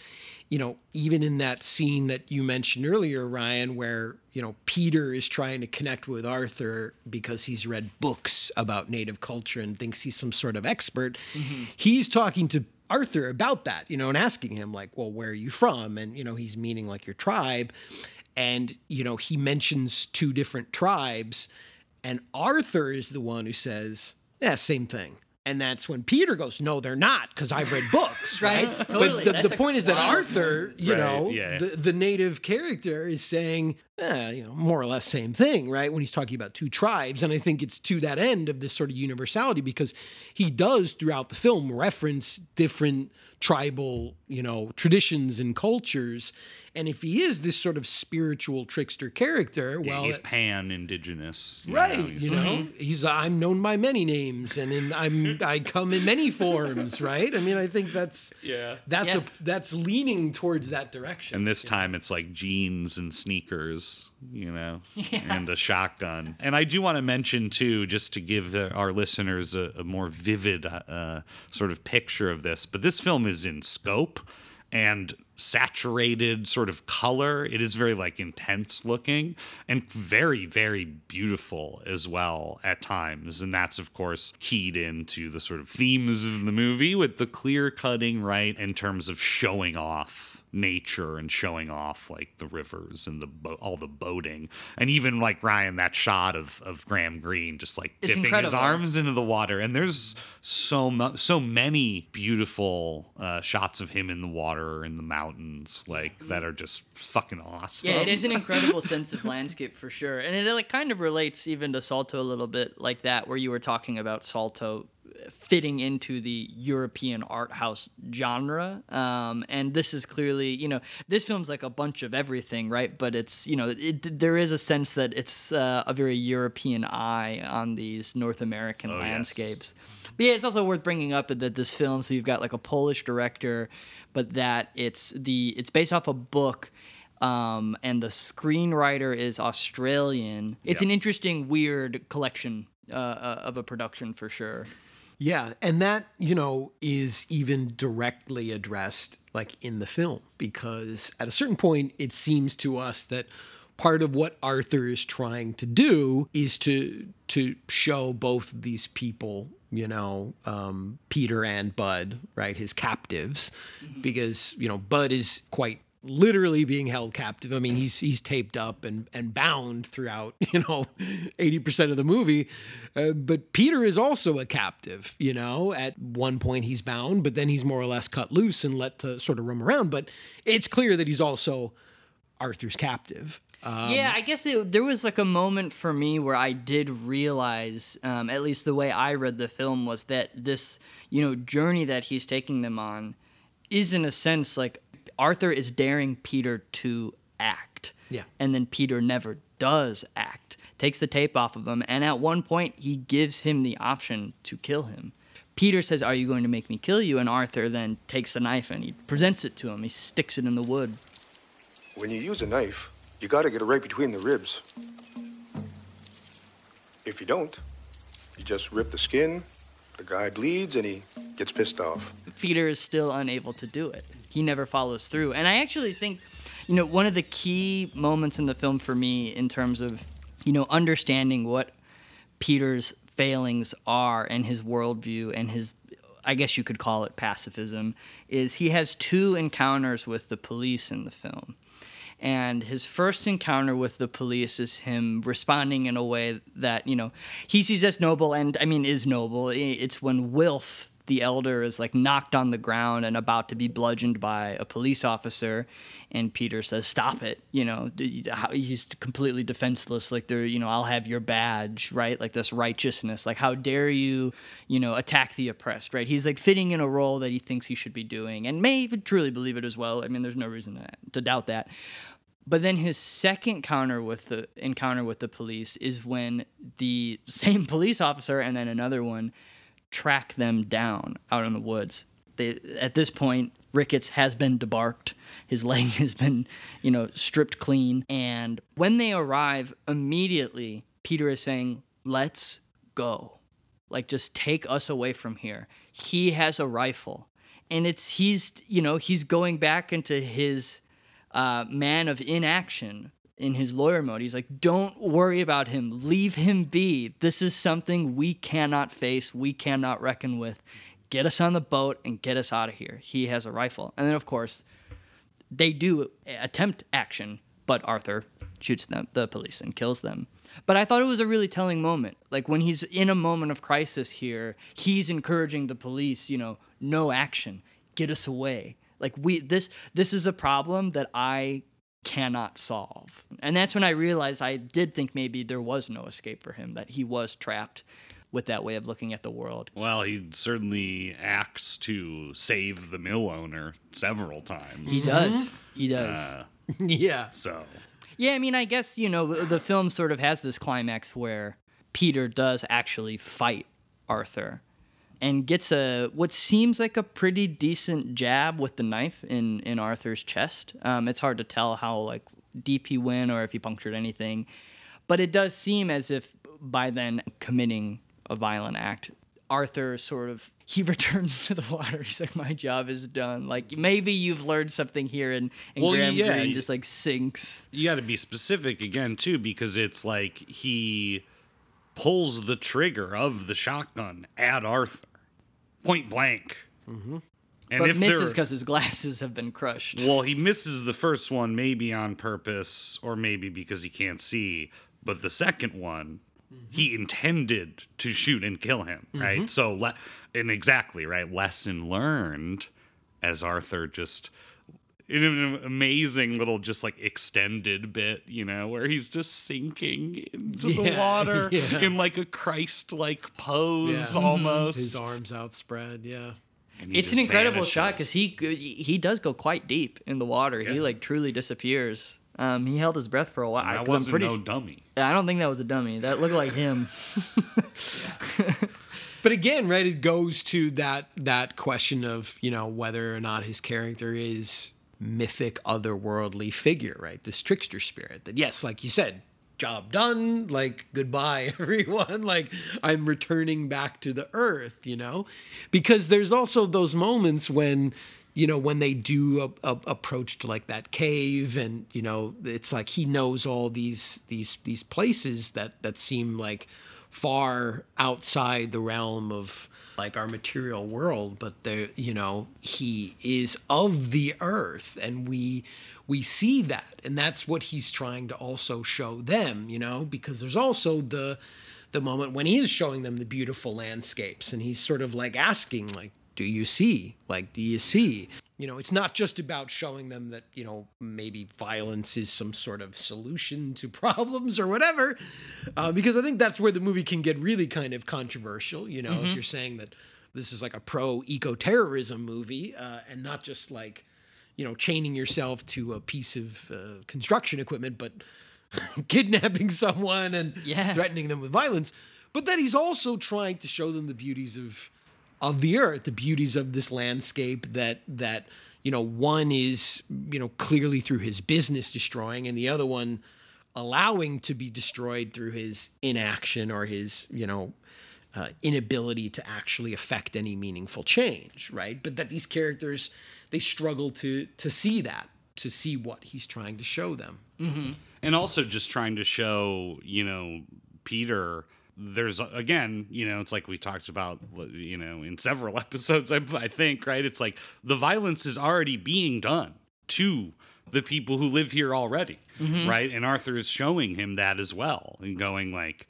you know, even in that scene that you mentioned earlier, Ryan, where, you know, Peter is trying to connect with Arthur because he's read books about native culture and thinks he's some sort of expert, he's talking to Arthur about that, you know, and asking him, like, well, where are you from? And, you know, he's meaning like your tribe. And, you know, he mentions two different tribes. And Arthur is the one who says, yeah, same thing. And that's when Peter goes, no, they're not, because I've read books, [laughs] right? Right, totally. But the, That's the point is that Arthur, you Right, know, yeah. the, the native character is saying, eh, you know, more or less same thing, right? When he's talking about two tribes. And I think it's to that end of this sort of universality because he does throughout the film reference different tribal, you know, traditions and cultures. And if he is this sort of spiritual trickster character, Yeah, well, he's pan indigenous you right know, he's you like- know he's i'm known by many names and in, i'm i come in many forms right i mean i think that's Yeah. that's Yeah. a that's leaning towards that direction And this time it's like jeans and sneakers, you know, [laughs] and a shotgun. And I do want to mention, too, just to give our listeners a, a more vivid uh, sort of picture of this, but this film is in scope and saturated sort of color. It is very like intense looking and very, very beautiful as well at times. And that's, of course, keyed into the sort of themes of the movie with the clear cutting, right, in terms of showing off nature and showing off like the rivers and the bo- all the boating. And even like Ryan that shot of of Graham Greene just like It's dipping his arms into the water. And there's so mu- so many beautiful uh, shots of him in the water in the mountains like that are just fucking awesome. Yeah, it is an [laughs] incredible sense of landscape for sure, and it like kind of relates even to Salto a little bit, like that where you were talking about Salto fitting into the European art house genre. Um, and this is clearly, you know, this film's like a bunch of everything, right? But it's, you know, it, there is a sense that it's uh, a very European eye on these North American yes. landscapes. But yeah, it's also worth bringing up that this film, so you've got like a Polish director, but that it's the it's based off a book. Um, and the screenwriter is Australian. It's Yep. an interesting, weird collection uh, uh, of a production for sure. Yeah, and that, you know, is even directly addressed like in the film because at a certain point it seems to us that part of what Arthur is trying to do is to to show both these people, you know, um, Peter and Bud, right, his captives, because you know Bud is quite literally being held captive. I mean, he's he's taped up and and bound throughout, [laughs] you know, 80% of the movie. Uh, but Peter is also a captive, you know. At one point he's bound, but then he's more or less cut loose and let to sort of roam around, but it's clear that he's also Arthur's captive. Um, yeah, I guess it, there was like a moment for me where I did realize, um, at least the way I read the film, was that this, you know, journey that he's taking them on is in a sense like Arthur is daring Peter to act. Yeah. And then Peter never does act, takes the tape off of him, and at one point he gives him the option to kill him. Peter says, Are you going to make me kill you? And Arthur then takes the knife and he presents it to him. He sticks it in the wood. When you use a knife, you gotta get it right between the ribs. If you don't, you just rip the skin, the guy bleeds, and he gets pissed off. Peter is still unable to do it. He never follows through. And I actually think, you know, one of the key moments in the film for me in terms of, you know, understanding what Peter's failings are and his worldview and his, I guess you could call it pacifism, is he has two encounters with the police in the film. And his first encounter with the police is him responding in a way that, you know, he sees as noble and, I mean, is noble. It's when Wilf, the elder, is like knocked on the ground and about to be bludgeoned by a police officer. And Peter says, Stop it. You know, he's completely defenseless. Like, they're, you know, I'll have your badge, right? Like, this righteousness. Like, how dare you, you know, attack the oppressed, right? He's like fitting in a role that he thinks he should be doing and may even truly believe it as well. I mean, there's no reason to, to doubt that. But then his second counter with the encounter with the police is when the [laughs] same police officer and then another one track them down out in the woods. They, at this point, Ricketts has been debarked. His [laughs] leg has been, you know, stripped clean. And when they arrive, immediately Peter is saying, "Let's go." like just take us away from here he has a rifle and it's he's you know he's going back into his uh, man of inaction in his lawyer mode. He's like don't worry about him. Leave him be. This is something we cannot face we cannot reckon with. Get us on the boat and get us out of here. He has a rifle. And then of course they do attempt action, but Arthur shoots them, the police, and kills them. But I thought it was a really telling moment. Like when he's in a moment of crisis here, he's encouraging the police, you know, no action, get us away. Like we this this is a problem that I cannot solve. And that's when I realized I did think maybe there was no escape for him, that he was trapped with that way of looking at the world. Well, he certainly acts to save the mill owner several times. He does. He does. Uh, [laughs] yeah. so Yeah, I mean, I guess, you know, the film sort of has this climax where Peter does actually fight Arthur and gets a what seems like a pretty decent jab with the knife in in Arthur's chest. Um, it's hard to tell how like deep he went or if he punctured anything, but it does seem as if by then committing a violent act, Arthur sort of he [laughs] returns to the water. He's like, "My job is done." Like maybe you've learned something here, and, and Well, Graham yeah, Greene just like sinks. you got to be specific again too, because it's like he pulls the trigger of the shotgun at Arthur, point blank. Mm-hmm. And but misses because his glasses have been crushed. Well, he misses the first one maybe on purpose or maybe because he can't see. But the second one, he intended to shoot and kill him, right? Mhm. So, le- and exactly, right? Lesson learned as Arthur just. In an amazing little, just like extended bit, you know, where he's just sinking into the [laughs] water yeah. in like a Christ-like pose, Yeah. almost. His arms outspread, yeah. It's an just incredible shot because he he does go quite deep in the water. He like truly disappears. Um, he held his breath for a while. That 'cause I'm wasn't pretty no s- dummy. I don't think that was a dummy. That looked like him. [laughs] [laughs] But again, right, it goes to that that question of you know whether or not his character is mythic, otherworldly figure, right? This trickster spirit. That yes, like you said, job done. Like goodbye, [laughs] everyone. Like I'm returning back to the earth. You know, because there's also those moments when you know when they do a, a, approach to like that cave and you know it's like he knows all these these these places that that seem like far outside the realm of like our material world but the you know he is of the earth and we we see that and that's what he's trying to also show them you know because there's also the the moment when he is showing them the beautiful landscapes and he's sort of like asking like do you see like do you see you know it's not just about showing them that you know maybe violence is some sort of solution to [laughs] problems or whatever uh, because i think that's where the movie can get really kind of controversial you know if Mhm. you're saying that this is like a pro eco-terrorism movie uh, and not just like you know chaining yourself to a piece of uh, construction equipment but [laughs] kidnapping someone and Yeah. threatening them with violence but that he's also trying to show them the beauties of of the earth the beauties of this landscape that that you know one is you know clearly through his business destroying and the other one allowing to be destroyed through his inaction or his you know uh, inability to actually affect any meaningful change right but that these characters they struggle to to see that to see what he's trying to show them Mm-hmm. and also just trying to show you know peter there's again you know it's like we talked about you know in several [laughs] episodes i, I think right it's like the violence is already being done to the people who live here already Mhm. right and arthur is showing him that as well and going like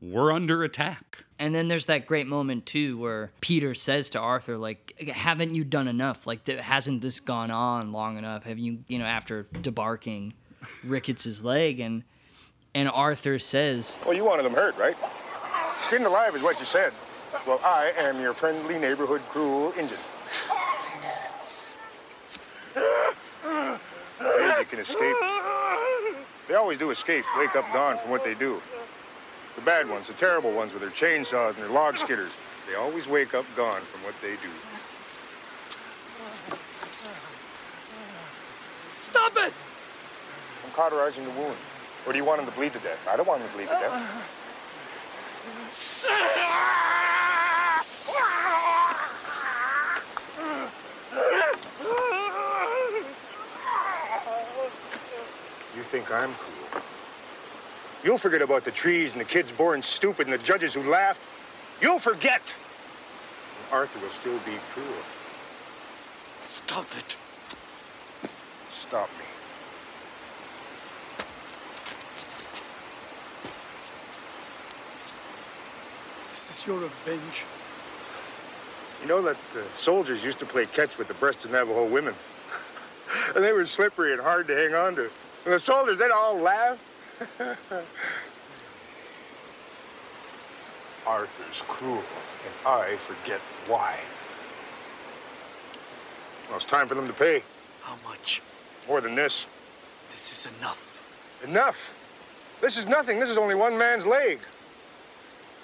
we're under attack And then there's that great moment too where Peter says to Arthur, like, "Haven't you done enough? Like, hasn't this gone on long enough? Have you, you know, after debarking Ricketts's leg?" And and Arthur says, Well, you wanted them hurt, right? Skinned alive is what you said. Well, I am your friendly neighborhood cruel Injun. Ways you can escape. They always do escape, wake up gone from what they do. The bad ones, the terrible ones with their chainsaws and their log skidders, they always wake up gone from what they do. Stop it! I'm cauterizing the wound. Or do you want him to bleed to death? I don't want him to bleed to death. You think I'm cool? You'll forget about the trees and the kids born stupid and the judges who laughed. You'll forget. And Arthur will still be cruel. Stop it. Stop me. This your revenge? You know that uh, soldiers used to play catch with the breasted Navajo women. [laughs] and they were slippery and hard to hang on to. And the soldiers, they'd all laugh. [laughs] Arthur's cruel, and I forget why. Well, it's time for them to pay. How much? More than this. This is enough. Enough. This is nothing. This is only one man's leg.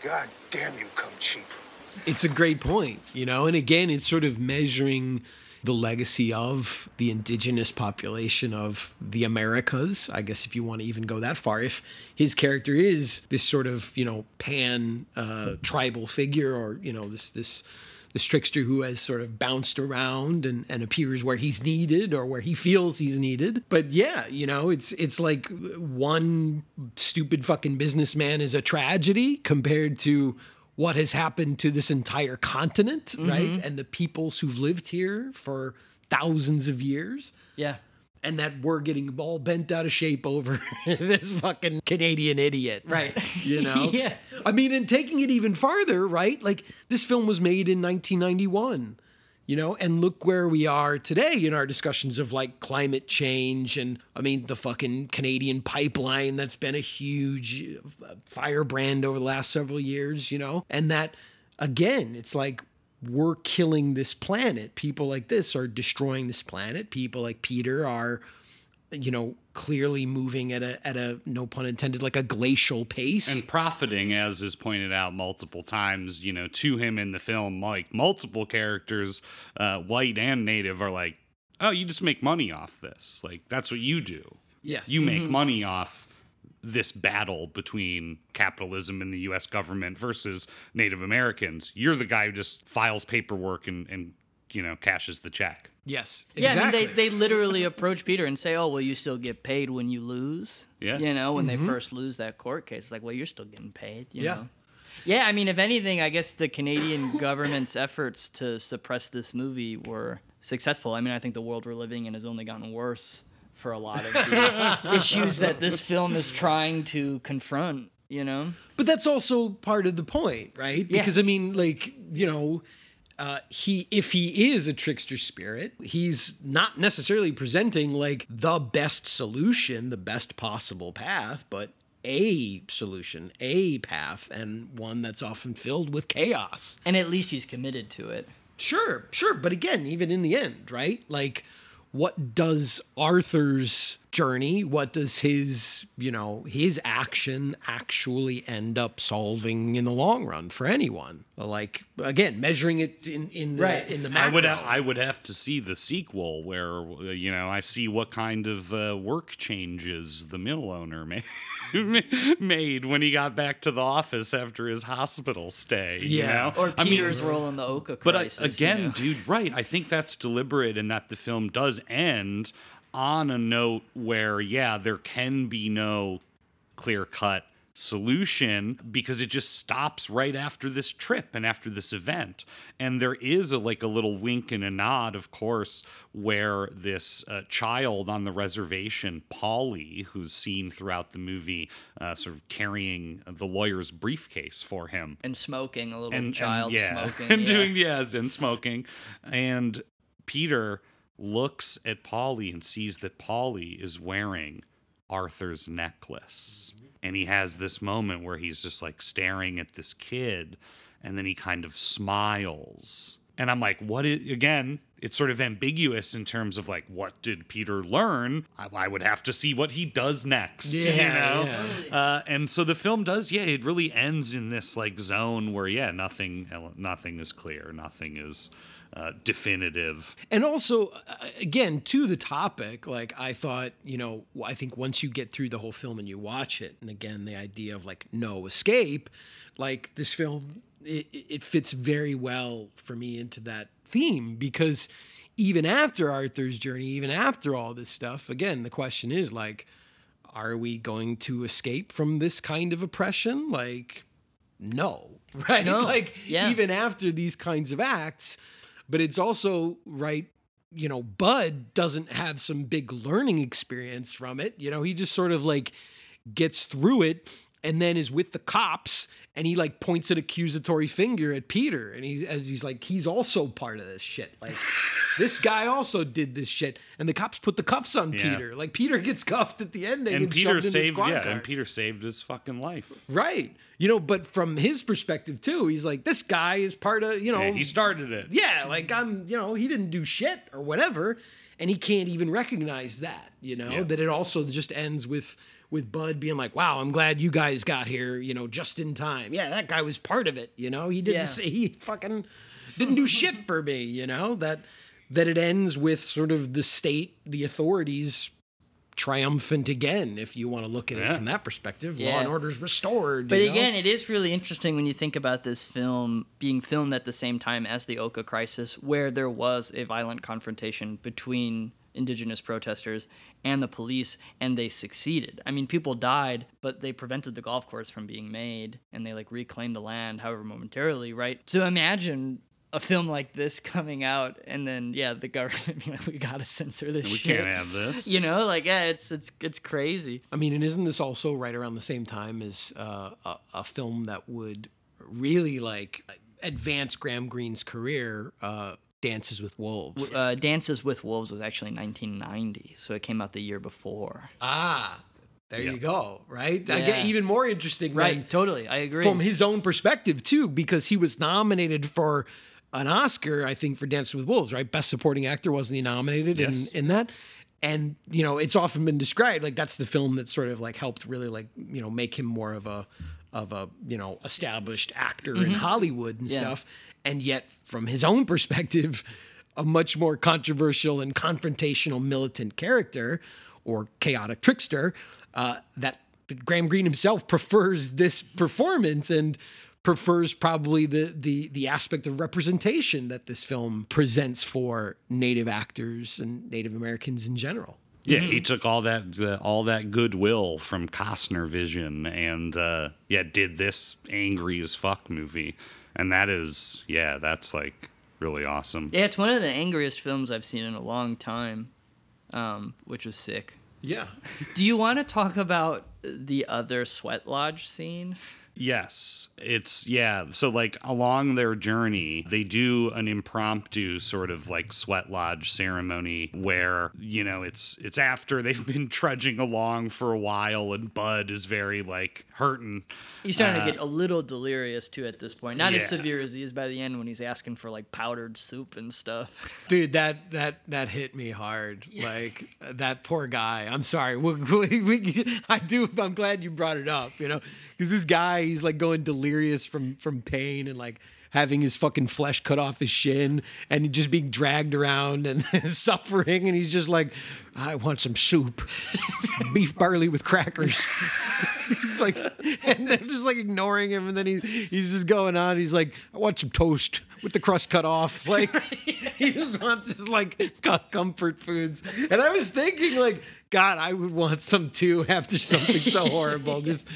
God damn you, come cheap. It's a great point, you know, and again, it's sort of measuring the legacy of the indigenous population of the Americas. I guess if you want to even go that far, if his character is this sort of you know pan uh, tribal figure, or you know this this this trickster who has sort of bounced around and, and appears where he's needed or where he feels he's needed. But yeah, you know, it's it's like one stupid fucking businessman is a tragedy compared to what has happened to this entire continent, right? Mhm. And the peoples who've lived here for thousands of years. Yeah. And that we're getting all bent out of shape over [laughs] this fucking Canadian idiot. Right. [laughs] You know? [laughs] Yeah. I mean, and taking it even farther, right? Like this film was made in 1991, you know, and look where we are today in our discussions of like climate change and I mean, the fucking Canadian pipeline that's been a huge uh, firebrand over the last several years, you know, and that again, it's like we're killing this planet. People like this are destroying this planet. People like Peter are you know, clearly moving at a at a no pun intended like a glacial pace. and profiting as is pointed out multiple times you know to him in the film like multiple characters uh, white and native are like oh you just make money off this like that's what you do Yes. you make Mhm. money off this battle between capitalism and the US government versus Native Americans you're the guy who just files paperwork and and you know cashes the check Yes. Yeah. I mean, they, they literally approach Peter and say, "Oh, well, you still get paid when you lose." Yeah. You know, when Mhm. they first lose that court case, it's like, well, you're still getting paid. You Yeah. Know? Yeah, I mean, if anything, I guess the Canadian [laughs] government's efforts to suppress this movie were successful. I mean, I think the world we're living in has only gotten worse for a lot of the [laughs] issues that this film is trying to confront. You know. But that's also part of the point, right? Yeah. Because I mean, like, you know, uh, he if he is a trickster spirit, he's not necessarily presenting like the best solution, the best possible path, but a solution, a path, and one that's often filled with chaos. And at least he's committed to it. Sure, sure. But again, even in the end, right? Like, what does Arthur's journey, what does his, you know, his action actually end up solving in the long run for anyone? Like, again, measuring it in, in the, Right. in the I macro. would I would have to see the sequel where uh, you know I see what kind of uh, work changes the mill owner [laughs] made made when he got back to the office after his hospital stay. you Yeah. know? Or I mean, Peter's role in the Oka But I, crisis. you again, know? dude, right? I think that's deliberate, and that the film does end on a note where, yeah, there can be no clear cut solution because it just stops right after this trip and after this event. And there is a like a little wink and a nod of course where this uh, child on the reservation polly who's seen throughout the movie uh, sort of carrying the lawyer's briefcase for him. And smoking a little and child and, yeah, [laughs] smoking and yeah. doing yes and smoking. And peter looks at polly and sees that polly is wearing arthur's necklace. And he has this moment where he's just like staring at this kid and then he kind of smiles. And i'm like what is again it's sort of ambiguous in terms of like what did peter learn? I, I would have to see what he does next you know? Yeah. uh, and so the film does, yeah, it really ends in this like zone where, yeah, nothing, nothing is clear, nothing is uh, definitive. And also, uh, again, to the topic, like I thought, you know, I think once you get through the whole film and you watch it, and again, the idea of like no escape, like this film, it, it fits very well for me into that theme because even after Arthur's journey, even after all this stuff, again, the question is like, are we going to escape from this kind of oppression? Like, no, [laughs] right? No, Like, yeah. even after these kinds of acts, but it's also right. You know, Bud doesn't have some big learning experience from it. You know, he just sort of like gets through it and then is with the cops and he like points an accusatory finger at Peter and he's as he's like he's also part of this shit. Like [laughs] this guy also did this shit and the cops put the cuffs on Yeah. Peter. Like Peter gets cuffed at the end and Peter saved, yeah, car. and Peter saved his fucking life. Right. You know, but from his perspective too, he's like, this guy is part of, you know, Yeah, he started it. yeah, like I'm, you know, he didn't do shit or whatever, and he can't even recognize that, you know, Yeah. that it also just ends with with Bud being like, "Wow, I'm glad you guys got here, you know, just in time." Yeah, that guy was part of it, you know. He didn't Yeah. say he fucking didn't do shit for me, you know. That that it ends with sort of the state, the authorities triumphant again if you want to look at it from that perspective. Law Yeah. and order's restored. But you know? again, it is really interesting when you think about this film being filmed at the same time as the Oka crisis, where there was a violent confrontation between indigenous protesters and the police, and they succeeded. I mean, people died, but they prevented the golf course from being made, and they like reclaimed the land, however momentarily, right? So imagine a film like this coming out and then yeah the government [laughs] being like we gotta censor this We shit. can't have this. you know like yeah it's it's it's crazy I mean, and isn't this also right around the same time as uh, a, a film that would really like advance Graham Greene's career? Uh, Dances with Wolves. uh, dances with wolves was actually 1990 so it came out the year before Ah, there you go. Right. I Yeah. get even more interesting. right then totally i agree from his own perspective too, because he was nominated for an Oscar, I think, for Dances with Wolves. Right, Best Supporting Actor wasn't he nominated Yes. in in that? And you know, it's often been described like that's the film that sort of like helped really like you know make him more of a of a you know established actor in Mhm. Hollywood and Yeah. stuff. And yet, from his own perspective, a much more controversial and confrontational militant character or chaotic trickster uh, that Graham Greene himself prefers this performance and prefers probably the the the aspect of representation that this film presents for native actors and Native Americans in general. Yeah, he took all that the, all that goodwill from Costner Vision and uh, yeah, did this angry as fuck movie, and that is yeah, that's like really awesome. yeah it's one of the angriest films i've seen in a long time um, which was sick Yeah. do you want to talk about the other sweat lodge scene Yes, it's yeah. So like along their journey, they do an impromptu sort of like sweat lodge ceremony where you know it's it's after they've [laughs] been trudging along for a while, and Bud is very like hurting. He's starting Uh, to get a little delirious too at this point. Not yeah. as severe as he is by the end when he's asking for like powdered soup and stuff. [laughs] Dude, that that that hit me hard. Like that poor guy. I'm sorry. [laughs] We, we, we, I do. I'm glad you brought it up. You know, because this guy, he's like going delirious from from pain and like having his fucking flesh cut off his shin and just being dragged around and [laughs] suffering. And he's just like, I want some soup, [laughs] beef barley with crackers. [laughs] he's like, and they're just like ignoring him. And then he he's just going on. He's like, I want some toast with the crust cut off. Like he just wants his like comfort foods. And I was thinking, like, God, I would want some too after something so horrible. Just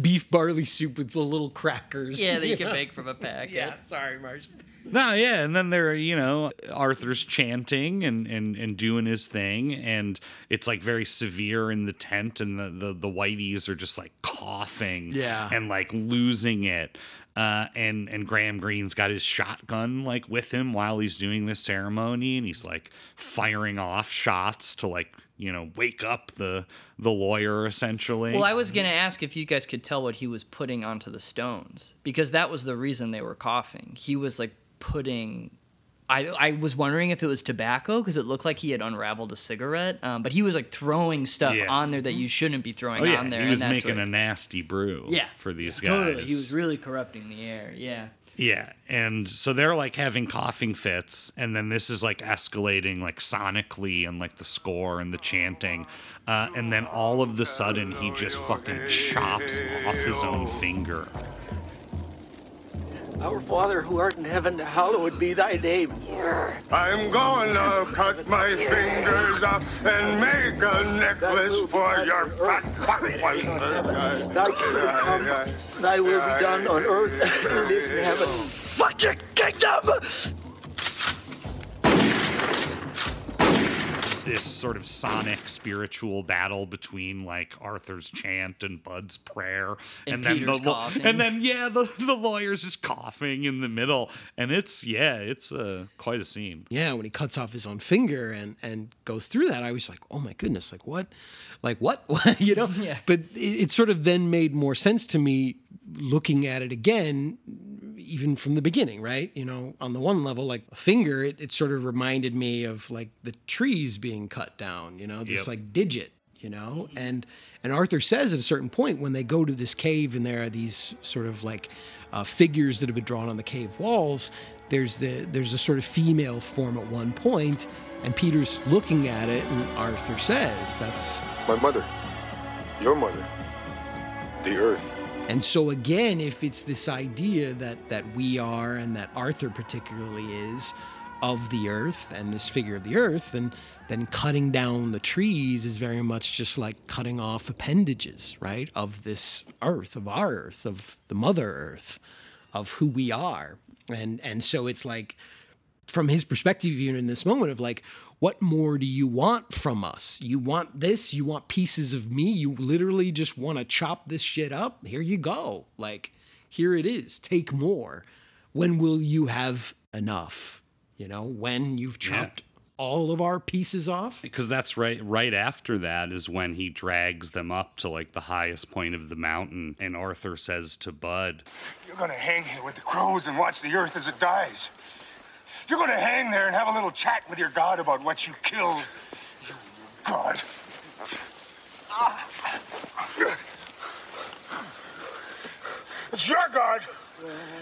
beef barley soup with the little crackers. yeah, that you you can know? make from a [laughs] packet. Yeah, sorry, Marsh. No, yeah, and then there are you know Arthur's chanting and and and doing his thing, and it's like very severe in the tent, and the the, the whiteys are just like coughing, Yeah. and like losing it. Uh, and and Graham Greene's got his shotgun like with him while he's doing this ceremony, and he's like firing off shots to like you know wake up the the lawyer essentially. Well, I was gonna ask if you guys could tell what he was putting onto the stones because that was the reason they were coughing. He was like putting. I, I was wondering if it was tobacco because it looked like he had unraveled a cigarette, um, but he was like throwing stuff Yeah. on there that you shouldn't be throwing oh yeah, on there. he was making what- a nasty brew yeah for these guys. Totally, he was really corrupting the air. Yeah. Yeah, and so they're like having coughing fits, and then this is like escalating like sonically and like the score and the chanting, uh, and then all of the sudden he just fucking chops off his own finger. Our Father who art in heaven, hallowed be thy name. I'm gonna cut my fingers off and make a necklace for your fat fuck Thy kingdom come, thy will be done on earth as it is in heaven. Fuck your kingdom! This sort of sonic spiritual battle between like Arthur's chant and Bud's prayer, And then Peter's the, lo- coughing. and then yeah, the the lawyer's just coughing in the middle, and it's yeah, it's uh, quite a scene. Yeah, when he cuts off his own finger and and goes through that, I was like, oh my goodness, like what, like what, What? [laughs] you know? Yeah. But it, it sort of then made more sense to me looking at it again, even from the beginning, right? You know, on the one level, like a finger, it, it sort of reminded me of like the trees being cut down. You know, this Yep. like digit. You know, and and Arthur says at a certain point when they go to this cave and there are these sort of like uh, figures that have been drawn on the cave walls. There's the there's a sort of female form at one point, and Peter's looking at it, and Arthur says, "That's My mother. Your mother. The earth. And so again, if it's this idea that that we are and that Arthur particularly is of the earth and this figure of the earth, and then cutting down the trees is very much just like cutting off appendages, right, of this earth, of our earth, of the Mother Earth, of who we are, and and so it's like from his perspective, even in this moment of like, what more do you want from us? You want this? You want pieces of me? You literally just want to chop this shit up? Here you go. Like, here it is. Take more. When will you have enough? You know, when you've chopped all of our pieces off? Because that's right. Right after that is when he drags them up to like the highest point of the mountain, and Arthur says to Bud, You're gonna hang here with the crows and watch the earth as it dies. You're gonna hang there and have a little chat with your God about what you killed. You God. It's your God.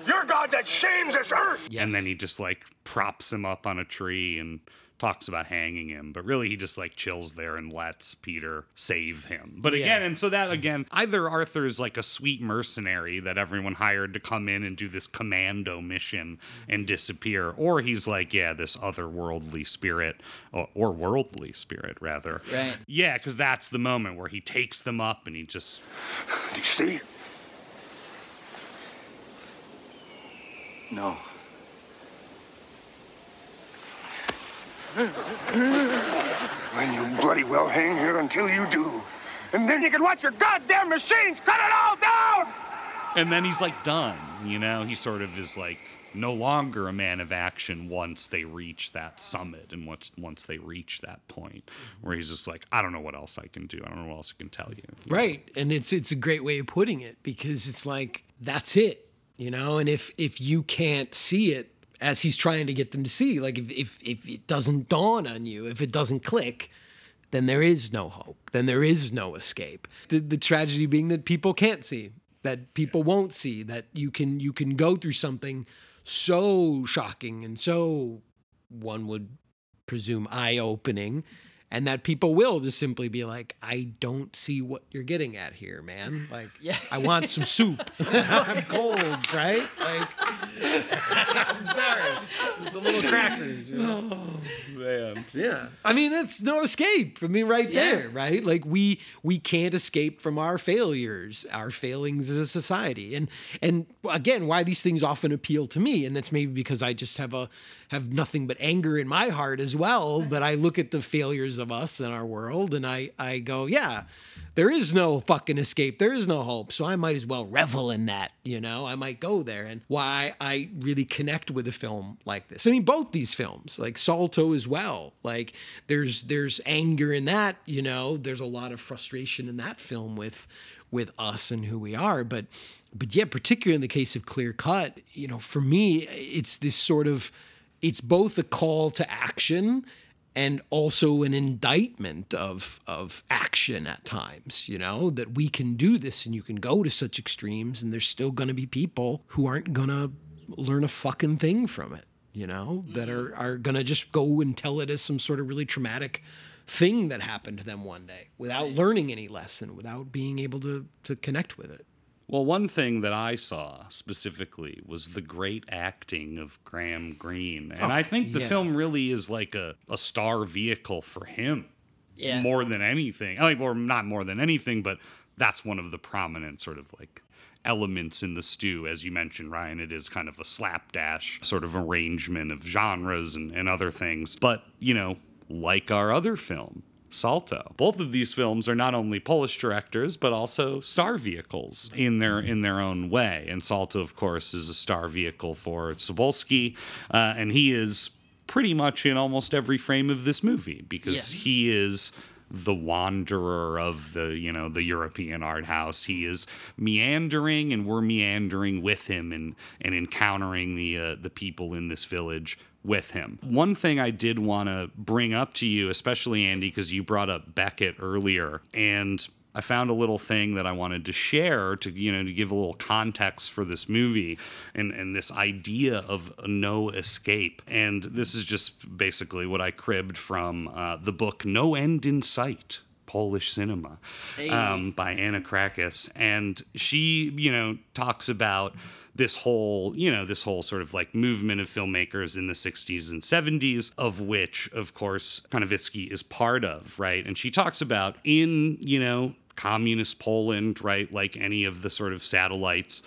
Your God that shames this earth. Yes. and then he just like props him up on a tree and talks about hanging him, but really he just like chills there and lets Peter save him. But again, and so that again, either Arthur's like a sweet mercenary that everyone hired to come in and do this commando mission and mm-hmm. disappear, or he's like, yeah, this otherworldly spirit or, or worldly spirit rather. Right. Yeah, because that's the moment where he takes them up and he just Do you see? No. Then you bloody well hang here until you do. And then you can watch your goddamn machines cut it all down! and then he's like done you know he sort of is like no longer a man of action once they reach that summit and once once they reach that point where he's just like i don't know what else i can do i don't know what else i can tell you Right. And it's it's a great way of putting it because it's like that's it, you know, and if if you can't see it as he's trying to get them to see, like if if if it doesn't dawn on you, if it doesn't click, then there is no hope. Then there is no escape. The the tragedy being that people can't see, that people won't see, that you can you can go through something so shocking and so one would presume eye opening and that people will just simply be like i don't see what you're getting at here man. [laughs] Like Yeah. i want some soup. [laughs] I'm cold right? Like i'm [laughs] sorry. The little crackers you know? Oh, man. Yeah. I mean it's no escape. I mean right Yeah. there right? Like we we can't escape from our failures our failings as a society. And and again why these things often appeal to me and that's maybe because i just have a have nothing but anger in my heart as well but i look at the failures of us and our world and i i go yeah there is no fucking escape. There is no hope. So I might as well revel in that, you know? I might go there. And why I really connect with a film like this. I mean, both these films, like Salto as well. Like there's there's anger in that, you know, there's a lot of frustration in that film with with us and who we are. But but yeah, particularly in the case of Clear Cut, you know, for me, it's this sort of it's both a call to action and also an indictment of of action at times you know that we can do this and you can go to such extremes and there's still going to be people who aren't going to learn a fucking thing from it you know that are mm-hmm. are going to just go and tell it as some sort of really traumatic thing that happened to them one day without learning any lesson without being able to to connect with it Well, one thing that I saw specifically was the great acting of Graham Greene. And oh, I think the yeah. film really is like a, a star vehicle for him Yeah. more than anything. I like, or not more than anything, but that's one of the prominent sort of like elements in the stew. As you mentioned, Ryan, it is kind of a slapdash sort of arrangement of genres and, and other things. But, you know, like our other film, Salto. Both of these films are not only Polish directors but also star vehicles in their in their own way. And Salto, of course, is a star vehicle for Cybulski, uh, and he is pretty much in almost every frame of this movie because Yes. he is the wanderer of the you know the European art house. He is meandering, and we're meandering with him and and encountering the uh, the people in this village with him. One thing I did want to bring up to you, especially Andy, because you brought up Beckett earlier, and I found a little thing that I wanted to share to you know to give a little context for this movie and and this idea of no escape. And this is just basically what I cribbed from uh, the book No End in Sight. Polish cinema Hey. um, by Anna Krakis. And she, you know, talks about this whole, you know, this whole sort of like movement of filmmakers in the 60s and 70s, of which, of course, Konwicki is part of, right? And she talks about in, you know, communist Poland, right? Like any of the sort of satellites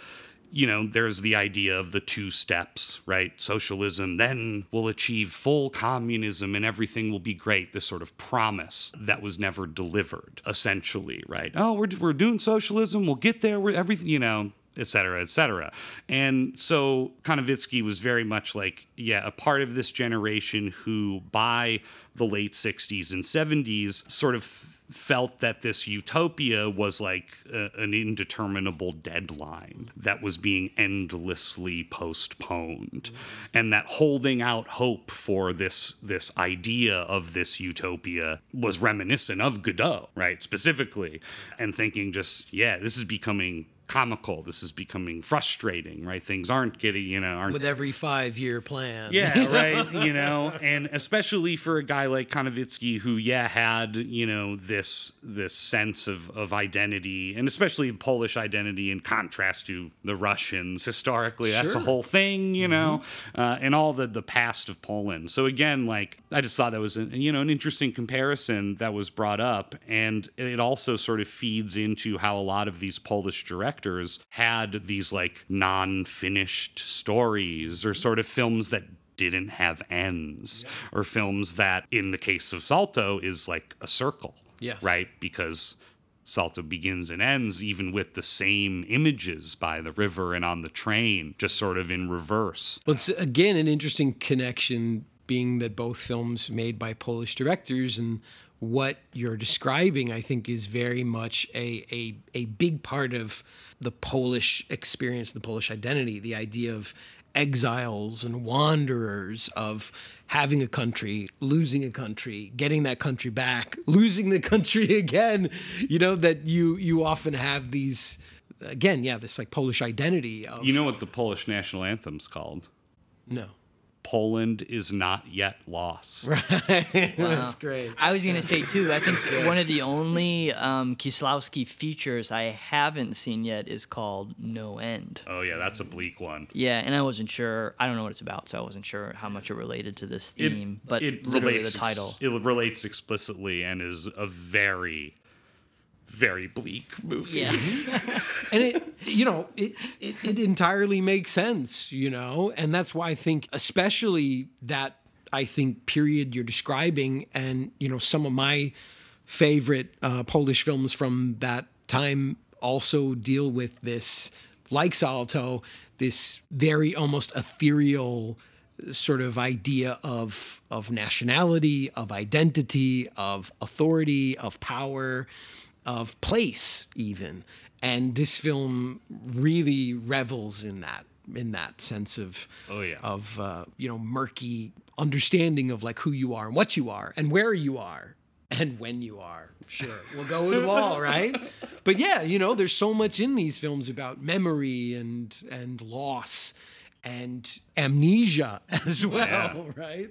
you know, there's the idea of the two steps, right? Socialism, then we'll achieve full communism and everything will be great. This sort of promise that was never delivered, essentially, right? Oh, we're, we're doing socialism, we'll get there, we're everything, you know, et cetera, et cetera. And so Konwicki was very much like, yeah, a part of this generation who, by the late 60s and 70s, sort of felt that this utopia was like a, an indeterminable deadline that was being endlessly postponed and that holding out hope for this this idea of this utopia was reminiscent of Godot right specifically and thinking just yeah this is becoming comical this is becoming frustrating right things aren't getting you know aren't with every five year plan. yeah, [laughs] right. You know, and especially for a guy like Konwicki, who yeah had you know this this sense of of identity, and especially Polish identity, in contrast to the Russians historically. That's a whole thing, you know, uh, and all the the past of Poland. So again, like I just thought that was a, you know an interesting comparison that was brought up, and it also sort of feeds into how a lot of these Polish directors had these like non-finished stories or sort of films that didn't have ends or films that in the case of Salto is like a circle. Yes. Right? Because Salto begins and ends even with the same images by the river and on the train, just sort of in reverse. Well, it's again an interesting connection, being that both films made by Polish directors and what you're describing, I think, is very much a, a a big part of the Polish experience, the Polish identity, the idea of exiles and wanderers, of having a country, losing a country, getting that country back, [laughs] losing the country again. You know that you you often have these again, yeah, this like Polish identity of You know what the Polish national anthem's called? no. Poland is not yet lost. [laughs] Right. [laughs] That's great. I was gonna say too. I think [laughs] one of the only um, Kieslowski features I haven't seen yet is called No End. Oh yeah, that's a bleak one. Yeah, and I wasn't sure. I don't know what it's about, so I wasn't sure how much it related to this theme. but it literally relates the title. It relates explicitly and is a very, very bleak movie. Yeah. and it you know it, it it entirely makes sense you know and that's why i think especially that i think period you're describing and you know some of my favorite uh, polish films from that time also deal with this like salto this very almost ethereal sort of idea of of nationality of identity of authority of power of place even and this film really revels in that in that sense of Oh, yeah. of uh, you know murky understanding of like who you are and what you are and where you are and when you are sure we'll go with them all [laughs] right but yeah you know there's so much in these films about memory and and loss and amnesia [laughs] as well Yeah. right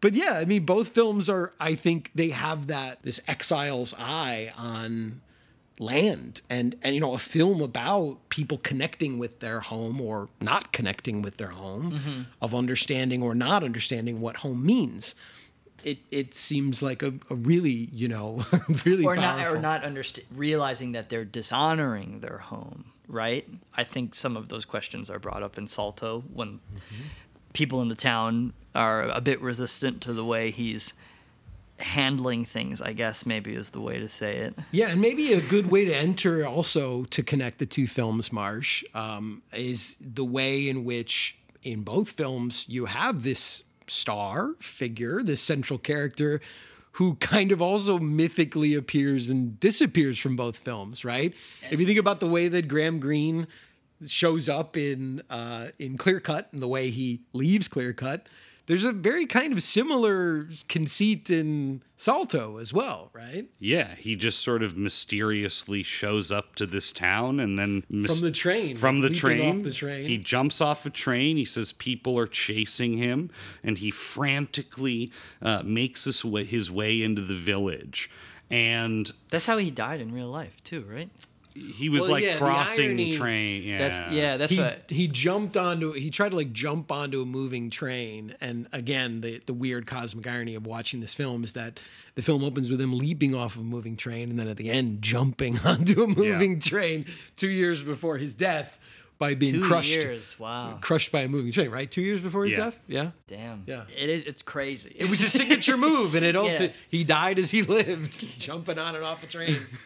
but yeah, I mean, both films are. I think they have that this exile's eye on land, and and you know, a film about people connecting with their home or not connecting with their home, Mm-hmm. of understanding or not understanding what home means. It it seems like a, a really you know [laughs] really or not or not underst- realizing that they're dishonoring their home right i think some of those questions are brought up in salto when people in the town are a bit resistant to the way he's handling things i guess maybe is the way to say it Yeah, and maybe a good way to enter also to connect the two films, Marsh, um, is the way in which in both films you have this star figure, this central character who kind of also mythically appears and disappears from both films, right? If you think about the way that Graham Greene shows up in uh, in Clear Cut and the way he leaves Clear Cut, there's a very kind of similar conceit in Salto as well, right? Yeah, he just sort of mysteriously shows up to this town and then mis- From the train, From the train, off the train. He jumps off a train. He says people are chasing him, and he frantically uh, makes his way, his way into the village. And That's how he died in real life too, right? He was Well, like yeah, the crossing irony- train. Yeah. That's yeah, that's he, what he jumped onto he tried to like jump onto a moving train and again the the weird cosmic irony of watching this film is that the film opens with him leaping off of a moving train and then at the end jumping [laughs] onto a moving train 2 years before his death by being two crushed years. Wow. crushed by a moving train right 2 years before his Yeah. death yeah Damn. Yeah. It is it's crazy. it was his signature move and it [laughs] Yeah. ulti- he died as he [laughs] lived jumping on and off the trains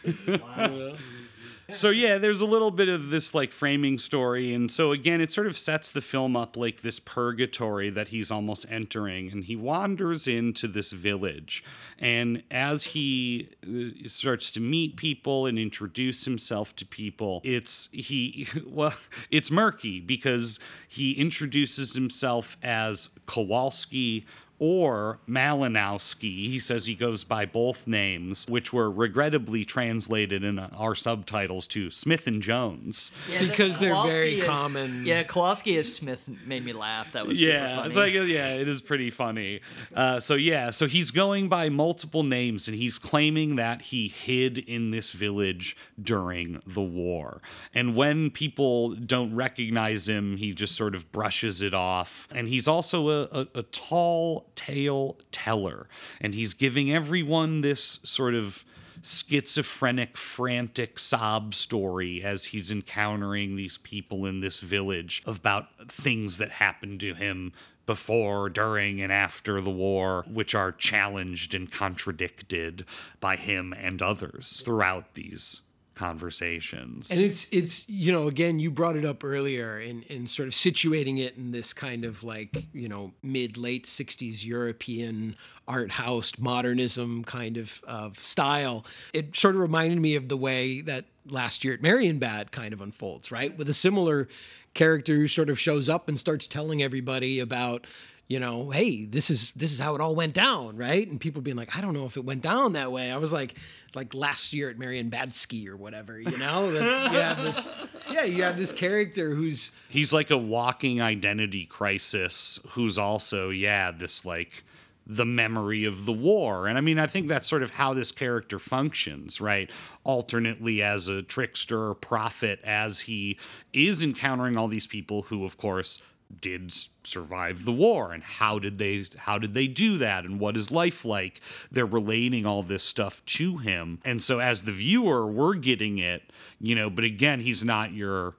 So yeah, there's a little bit of this like framing story, and so again, it sort of sets the film up like this purgatory that he's almost entering, and he wanders into this village, and as he uh, starts to meet people and introduce himself to people, it's he [laughs] well, it's murky because he introduces himself as Kowalski or Malinowski. He says he goes by both names, which were regrettably translated in our subtitles to Smith and Jones. Yeah, because they're Kowalski very is- common. Yeah, Kowalski as Smith made me laugh. That was super Yeah, funny. it's like yeah, it is pretty funny. Uh, so yeah, so he's going by multiple names, and he's claiming that he hid in this village during the war. And when people don't recognize him, he just sort of brushes it off. And he's also a, a, a tall tale teller, and he's giving everyone this sort of schizophrenic, frantic sob story as he's encountering these people in this village about things that happened to him before, during, and after the war, which are challenged and contradicted by him and others throughout these conversations. And it's it's you know again you brought it up earlier in in sort of situating it in this kind of like you know mid late 60s European art house modernism kind of of style. It sort of reminded me of the way that last year at Marienbad kind of unfolds, right? With a similar character who sort of shows up and starts telling everybody about you know, hey, this is this is how it all went down, right? And people being like, I don't know if it went down that way. I was like, like last year at Marion Badsky or whatever, you know? You have this, yeah, you have this character who's he's like a walking identity crisis who's also yeah this like the memory of the war and i mean i think that's sort of how this character functions right alternately as a trickster or prophet as he is encountering all these people who of course did survive the war and how did they how did they do that and what is life like they're relating all this stuff to him and so as the viewer we're getting it you know but again he's not your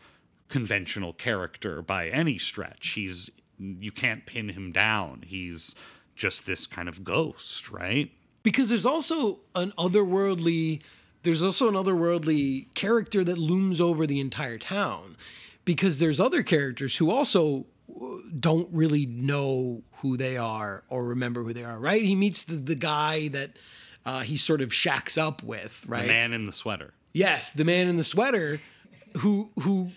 conventional character by any stretch. He's you can't pin him down. He's just this kind of ghost, right? because there's also an otherworldly there's also an otherworldly character that looms over the entire town because there's other characters who also don't really know who they are or remember who they are right he meets the, the guy that uh, he sort of shacks up with right The man in the sweater. Yes, the man in the sweater who who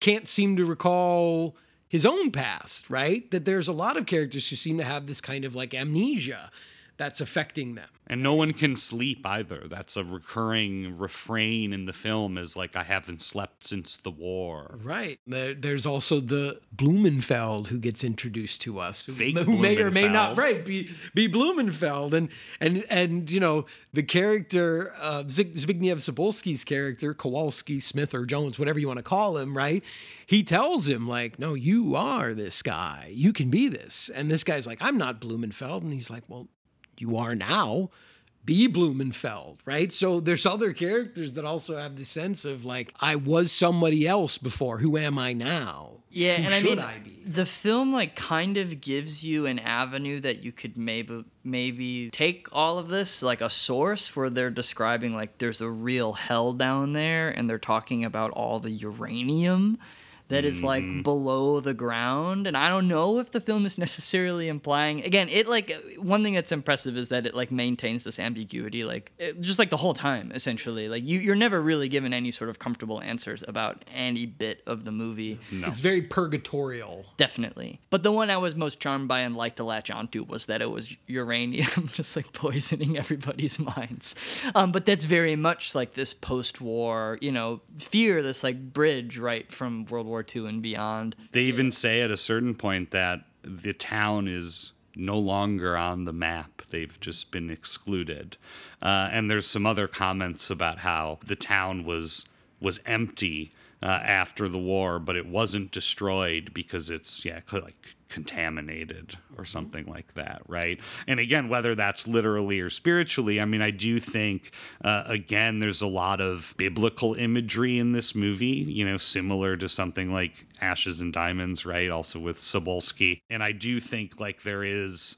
can't seem to recall his own past, right? That there's a lot of characters who seem to have this kind of like amnesia that's affecting them. And no one can sleep either. That's a recurring refrain in the film is like I haven't slept since the war. Right. There's also the Blumenfeld who gets introduced to us, who, who may or may not right be be Blumenfeld, and and and you know the character uh, Zbig- Zbigniew Cybulski's character Kowalski, Smith or Jones, whatever you want to call him, right? He tells him like, "No, you are this guy. You can be this." And this guy's like, "I'm not Blumenfeld," and he's like, "Well, you are now." Be Blumenfeld, right? So there's other characters that also have the sense of like, I was somebody else before. Who am I now? Yeah, Who and I mean, I be? the film like kind of gives you an avenue that you could maybe maybe take all of this like a source where they're describing like there's a real hell down there, and they're talking about all the uranium that is like below the ground and i don't know if the film is [laughs] necessarily implying again it like one thing that's impressive is that it like maintains this ambiguity like it- just like the whole time essentially like you, you're never really given any sort of comfortable answers about any bit of the movie It's very purgatorial. Definitely. But the one I was most charmed by and liked to latch onto was that it was uranium, [laughs] just like poisoning everybody's [laughs] minds. Um, but that's very much like this post war, you know, fear, this like bridge right from World War II and beyond. They even say at a certain point that the town is no longer on the map. They've just been excluded. Uh, and there's some other comments about how the town was was empty uh, after the war, but it wasn't destroyed because it's yeah like contaminated or something like that, right? And again, whether that's literally or spiritually, I mean, I do think uh, again there's a lot of biblical imagery in this movie, you know, similar to something like Ashes and Diamonds, right? Also with Cybulski, and I do think like there is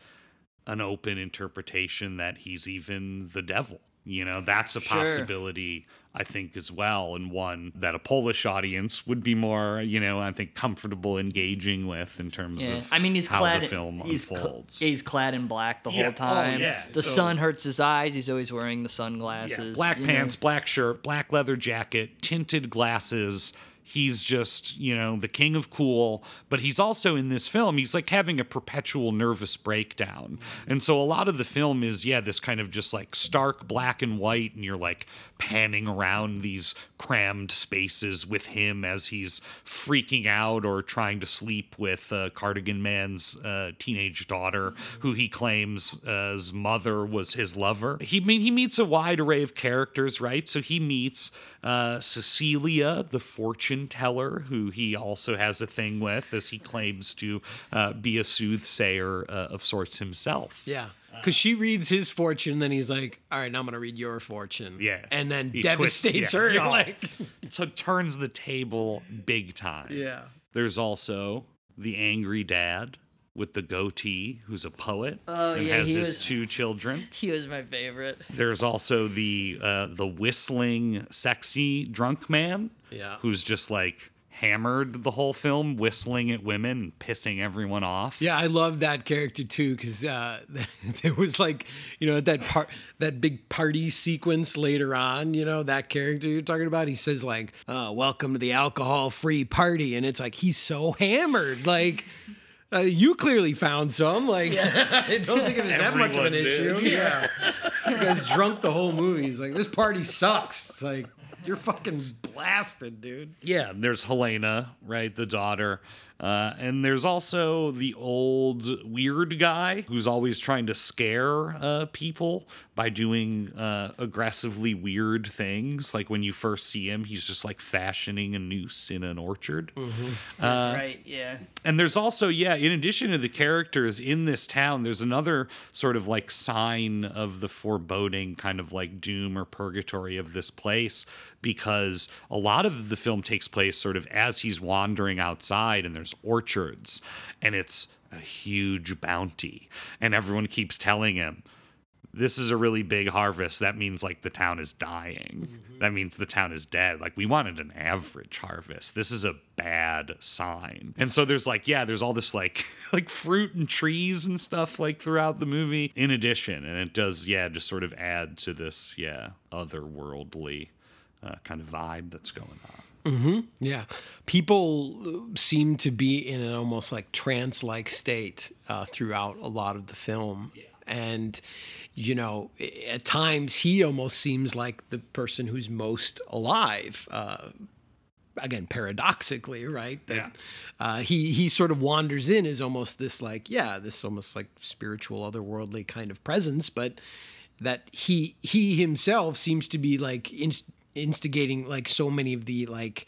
an open interpretation that he's even the devil. You know, that's a Sure. possibility, I think, as well, and one that a Polish audience would be more, you know, I think comfortable engaging with in terms Yeah. of I mean, he's how clad. the film he's cl- unfolds. he's clad in black the Yeah. whole Oh, time. yeah. The So- sun hurts his eyes. He's always wearing the Yeah, sunglasses. black you know. pants, black shirt, black leather jacket, tinted glasses. He's just, you know, the king of cool, but he's also in this film, he's like having a perpetual nervous breakdown. And so a lot of the film is, yeah, this kind of just like stark black and white, and you're like panning around these crammed spaces with him as he's freaking out or trying to sleep with uh, Cardigan Man's uh, teenage daughter, who he claims uh, mother was his lover. He mean he meets a wide array of characters, right? So he meets uh, Cecilia, the fortune teller, who he also has a thing with, as he claims to uh, be a soothsayer uh, of sorts himself. Yeah. Because she reads his fortune, then he's like, "All right, now I'm gonna read your fortune." Yeah. and then He twists- devastates yeah. her. You're like, [laughs] so turns the table big time. Yeah. There's also the angry dad with the goatee, who's a poet Oh, and yeah, has he his was- two children. [laughs] He was my favorite. There's also the uh, the whistling, sexy drunk man. Yeah. Who's just like hammered the whole film, whistling at women and pissing everyone off. Yeah, I love that character too because uh, [laughs] there was like, you know, that part, that big party sequence later on. You know, that character you're talking about. He says like, uh, "Welcome to the alcohol-free party," and it's like he's so hammered. Like, uh, you clearly found some. Like, [laughs] I don't think it was that much of an did. issue. Yeah, you guys drunk the whole movie. He's like, this party sucks. It's like you're fucking blasted, dude. Yeah, there's Helena, right, the daughter. Uh, and there's also the old weird guy who's always trying to scare uh, people by doing uh, aggressively weird things. Like when you first see him, he's just like fashioning a noose in an orchard. That's right. Yeah. And there's also, yeah, in addition to the characters in this town, there's another sort of like sign of the foreboding kind of like doom or purgatory of this place because a lot of the film takes place sort of as he's wandering outside and there's orchards and it's a huge bounty. And everyone keeps telling him, this is a really big harvest. That means like the town is dying. Mm-hmm. That means the town is dead. Like we wanted an average harvest. This is a bad sign. And so there's like, yeah, there's all this like [laughs] like fruit and trees and stuff like throughout the movie in addition. And it does, yeah, just sort of add to this, yeah, otherworldly uh, kind of vibe that's going on. Mm-hmm. Yeah. People seem to be in an almost like trance like state uh, throughout a lot of the film. And, you know, at times he almost seems like the person who's most alive. Uh, again, paradoxically, right? That Yeah. uh, he he sort of wanders in as almost this like yeah, this almost like spiritual, otherworldly kind of presence, but that he he himself seems to be like inst- instigating like so many of the like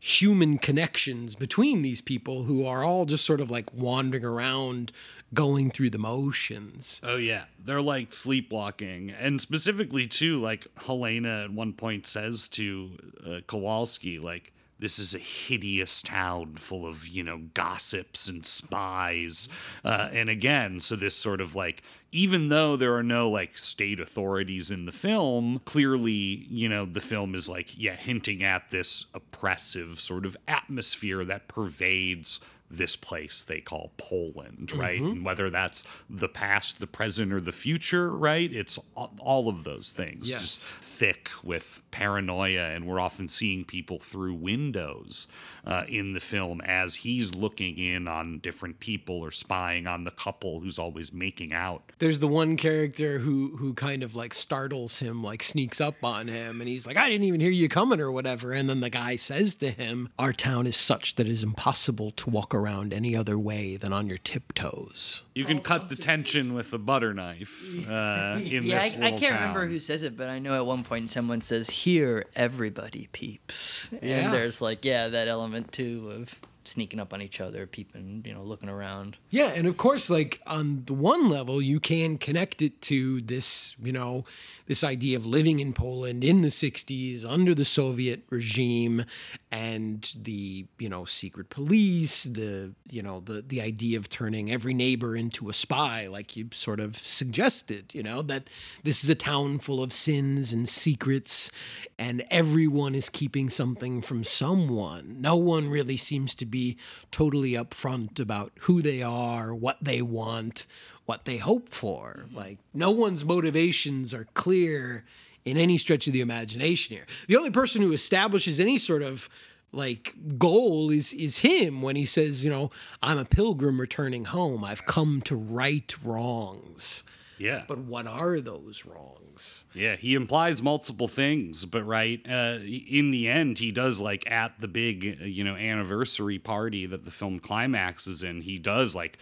human connections between these people who are all just sort of like wandering around going through the motions. Oh yeah, they're like sleepwalking, and specifically too, like Helena at one point says to uh, Kowalski, like, "This is a hideous town full of you know gossips and spies," uh, and again, so this sort of like, even though there are no like state authorities in the film, clearly, you know, the film is like, yeah, hinting at this oppressive sort of atmosphere that pervades this place they call Poland, right? Mhm. And whether that's the past, the present, or the future, right? It's all of those things. Yes. Just thick with paranoia, and we're often seeing people through windows uh, in the film as he's looking in on different people or spying on the couple who's always making out. there's the one character who who kind of like startles him like sneaks up on him and he's like i didn't even hear you coming or whatever and then the guy says to him our town is such that it is impossible to walk around any other way than on your tiptoes. You can cut the tension with a butter knife uh, [laughs] in yeah, this I, I can't town. remember who says it, but I know at one point someone says, "Here, everybody peeps," Yeah. and there's like, yeah, that element too of sneaking up on each other, peeping, you know, looking around. Yeah, and of course, like on the one level, you can connect it to this, you know, this idea of living in Poland in the 60s under the Soviet regime and the, you know, secret police, the, you know, the the idea of turning every neighbor into a spy, like you sort of suggested, you know, that this is a town full of sins and secrets and everyone is keeping something from someone. No one really seems to be totally upfront about who they are, what they want, what they hope for. Like no one's motivations are clear in any stretch of the imagination here. The only person who establishes any sort of like goal is is him when he says, you know, I'm a pilgrim returning home. I've come to right wrongs. Yeah. But what are those wrongs? Yeah, he implies multiple things, but right uh, in the end, he does like at the big you know anniversary party that the film climaxes in. He does like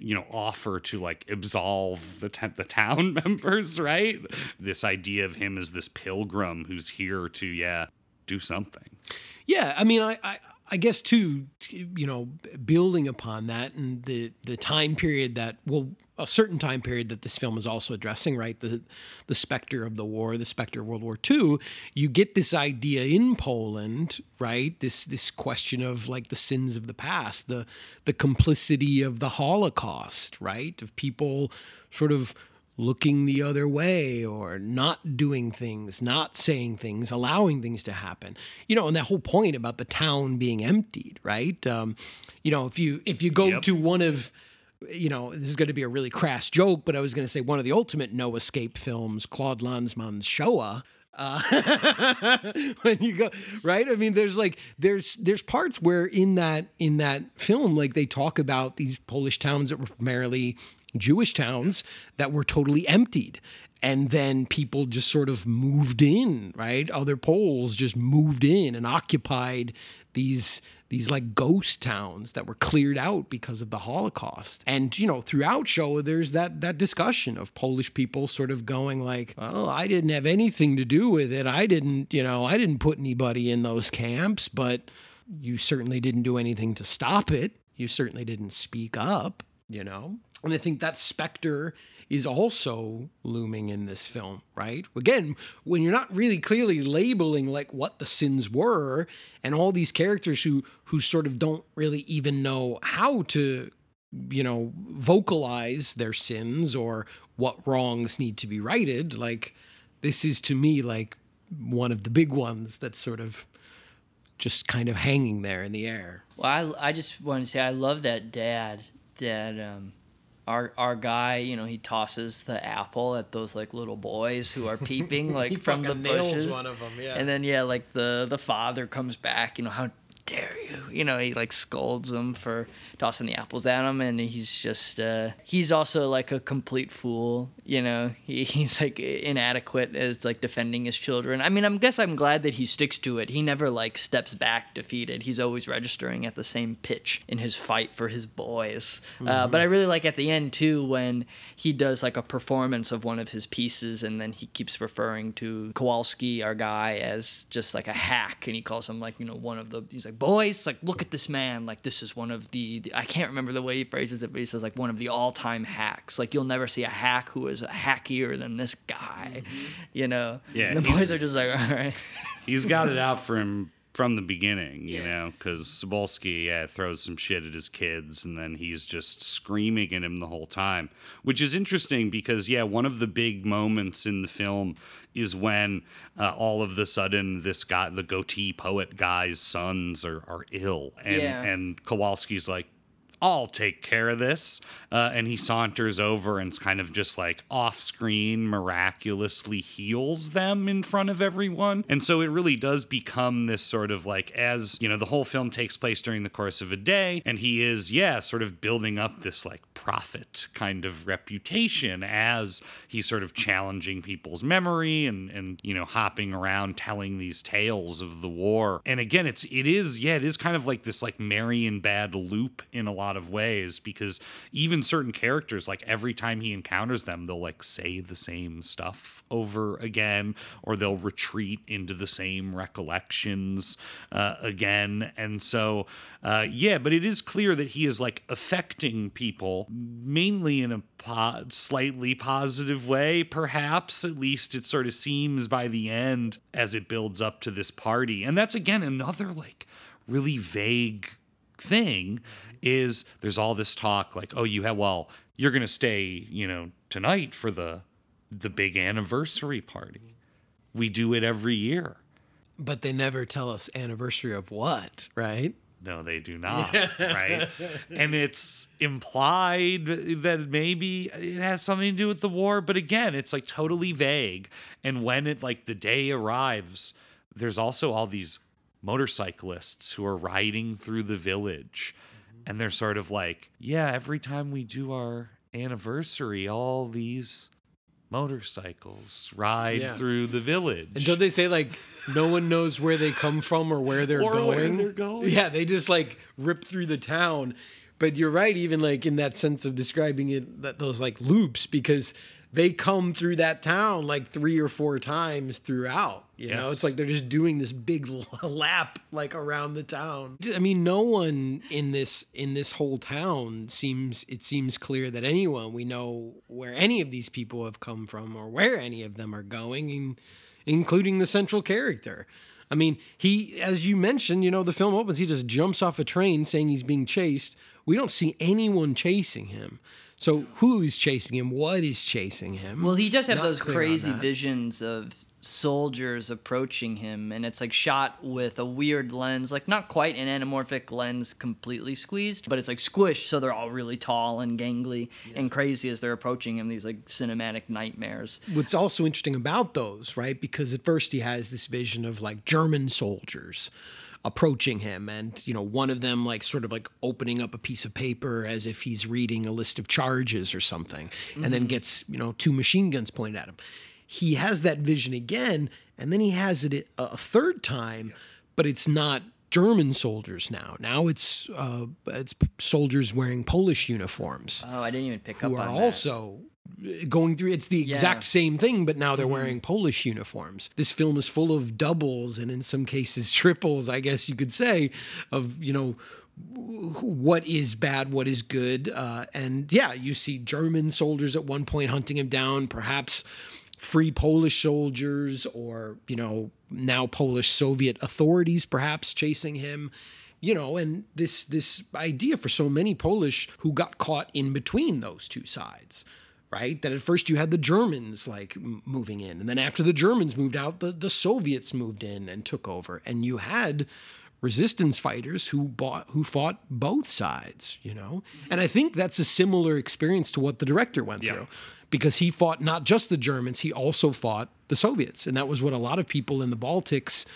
you know offer to like absolve the t- the town [laughs] members, right? This idea of him as this pilgrim who's here to yeah do something. Yeah, I mean, I, I, I guess too, you know, building upon that and the the time period that well, a certain time period that this film is also addressing, right? The the specter of the war, the specter of World War II. You get this idea in Poland, right? This this question of like the sins of the past, the the complicity of the Holocaust, right? Of people sort of looking the other way or not doing things, not saying things, allowing things to happen. You know, and that whole point about the town being emptied, right? Um, you know, if you if you go Yep. to one of you know, this is going to be a really crass joke, but I was going to say one of the ultimate no escape films, Claude Lanzmann's Shoah. Uh, [laughs] when you go right, I mean, there's like there's there's parts where in that in that film, like they talk about these Polish towns that were primarily Jewish towns that were totally emptied. And then people just sort of moved in, right? Other Poles just moved in and occupied these these like ghost towns that were cleared out because of the Holocaust. And you know, throughout Shoah there's that that discussion of Polish people sort of going like, "Well, I didn't have anything to do with it. I didn't, you know, I didn't put anybody in those camps, but you certainly didn't do anything to stop it. You certainly didn't speak up, you know." And I think that specter is also looming in this film, right? Again, when you're not really clearly labeling like what the sins were, and all these characters who who sort of don't really even know how to, you know, vocalize their sins or what wrongs need to be righted, like this is to me like one of the big ones that's sort of just kind of hanging there in the air. Well, I, I just want to say I love that dad. That um, our our guy, you know, he tosses the apple at those like little boys who are peeping [laughs] like from the bushes. one of 'em, yeah. And then yeah, like the the father comes back. You know, how dare you? You know, he like scolds him for tossing the apples at him, and he's just uh, he's also like a complete fool. You know, [laughs] he, he's like inadequate as like defending his children. I mean, I guess I'm glad that he sticks to it. He never like steps back defeated. He's always registering at the same pitch in his fight for his boys. Uh, Mhm. but I really like at the end too when he does like a performance of one of his pieces, and then he keeps referring to Kowalski, our guy, as just like a hack, and he calls him like you know one of the. He's like, boys, like look at this man. Like this is one of the. I can't remember the way he phrases it, but he says like one of the all-time hacks. Like you'll never see a hack who is hackier than this guy. Mm-hmm. You know. Yeah, And the boys are just like, [laughs] all right. He's got it out for him from the beginning, you know, because Cybulski yeah, throws some shit at his kids and then he's just screaming at him the whole time, which is interesting because, yeah, one of the big moments in the film is when uh, all of the sudden this guy, the goatee poet guy's sons are, are ill. And, Yeah. and Kowalski's like, I'll take care of this. Uh, and he saunters over and's kind of just like off screen, miraculously heals them in front of everyone. And so it really does become this sort of like, as you know, the whole film takes place during the course of a day, and he is, yeah, sort of building up this like prophet kind of reputation as he's sort of challenging people's memory and, and, you know, hopping around telling these tales of the war. And again, it's, it is, yeah, it is kind of like this like Marienbad loop in a lot of ways because even certain characters, like every time he encounters them, they'll like say the same stuff over again, or they'll retreat into the same recollections uh, again. And so, uh, yeah, but it is clear that he is like affecting people mainly in a po- slightly positive way, perhaps. At least it sort of seems by the end as it builds up to this party. And that's again another like really vague thing is there's all this talk like oh you have well you're going to stay you know tonight for the the big anniversary party. We do it every year. But they never tell us anniversary of what, right? no they do not [laughs] right? And it's implied that maybe it has something to do with the war but again it's like totally vague. And when it like the day arrives there's also all these motorcyclists who are riding through the village and they're sort of like yeah every time we do our anniversary all these motorcycles ride Yeah. through the village And don't they say like no one knows where they come from or where they're Or going? where they're going. Yeah, they just like rip through the town. But you're right, even like in that sense of describing it, that those like loops, because they come through that town like three or four times throughout. You know, it's like they're just doing this big [laughs] lap like around the town. I mean, no one in this in this whole town seems it seems clear that anyone we know where any of these people have come from or where any of them are going, in- including the central character. I mean, he, as you mentioned, you know, the film opens, he just jumps off a train saying he's being chased. We don't see anyone chasing him. So who is chasing him? What is chasing him? Well, he does have Not those crazy visions of soldiers approaching him, and it's like shot with a weird lens, like not quite an anamorphic lens completely squeezed, but it's like squished, so they're all really tall and gangly and crazy as they're approaching him. These like cinematic nightmares. What's also interesting about those, right? Because at first he has this vision of like German soldiers approaching him and you know one of them like sort of like opening up a piece of paper as if he's reading a list of charges or something and then Mhm. gets you know two machine guns pointed at him he has that vision again and then he has it a a third time but it's not German soldiers now. Now it's uh, it's soldiers wearing Polish uniforms Oh, I didn't even pick up on that. Who are also going through it's the exact Yeah. same thing but now they're Mhm. wearing polish uniforms this film is full of doubles and in some cases [laughs] triples i guess you could say of you know what is bad what is good uh, and yeah you see german soldiers at one point hunting him down perhaps free polish soldiers or you know now polish soviet authorities perhaps chasing him you know and this this idea for so many polish who got caught in between those two sides right? That at first you had the germans like moving in and then after the germans moved out the, the soviets moved in and took over and you had resistance fighters who bought who fought both sides you know? And i think that's a similar experience to what the director went through because he fought not just the germans he also fought the soviets and that was what a lot of people in the baltics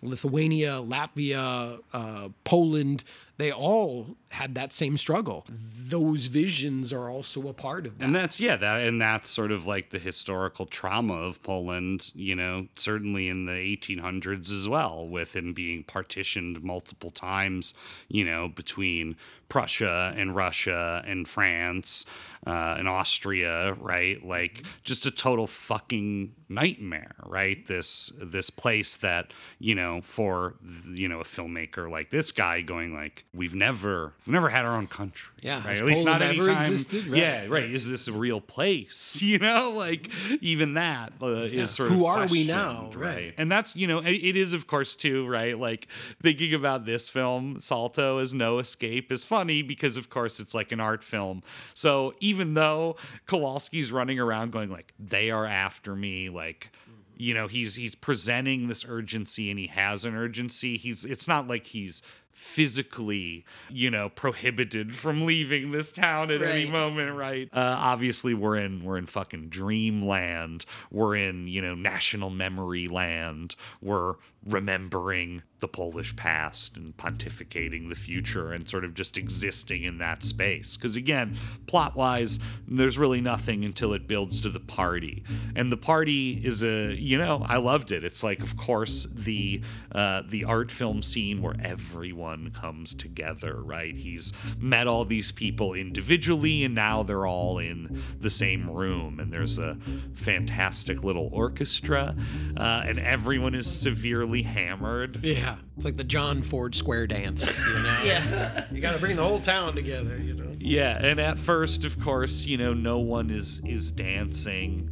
Lithuania, Latvia, uh, Poland, they all had that same struggle. Those visions are also a part of that. And that's yeah, that and that's sort of like the historical trauma of Poland, you know, certainly in the 1800s as well, with him being partitioned multiple times, you know, between Prussia and Russia and France uh, and Austria, right? Like just a total fucking nightmare, right? This this place that you know for you know a filmmaker like this guy going like we've never we've never had our own country, Yeah, right? At least not any ever time. existed? Right. Yeah, right. Is this a real place? [laughs] You know, like even that uh, is sort Who of are we now? right? Right. And that's you know, it, it is of course too, right? Like thinking about this film, Salto is No Escape, is funny because of course it's like an art film. So even though Kowalski's running around going like, "They are after me," like you know he's he's presenting this urgency and he has an urgency he's it's not like he's physically, you know, prohibited from leaving this town at any moment, right? Uh, obviously, we're in we're in fucking dreamland. We're in you know national memory land. We're remembering the Polish past and pontificating the future and sort of just existing in that space. Because again, plot wise, there's really nothing until it builds to the party, and the party is a you know I loved it. It's like of course the uh, the art film scene where everyone comes together, right? He's met all these people individually, and now they're all in the same room, and there's a fantastic little orchestra, uh, and everyone is severely hammered. Yeah, it's like the John Ford Square dance. You know? [laughs] Yeah. you got to bring the whole town together. You know. Yeah, and at first, of course, you know, no one is is dancing.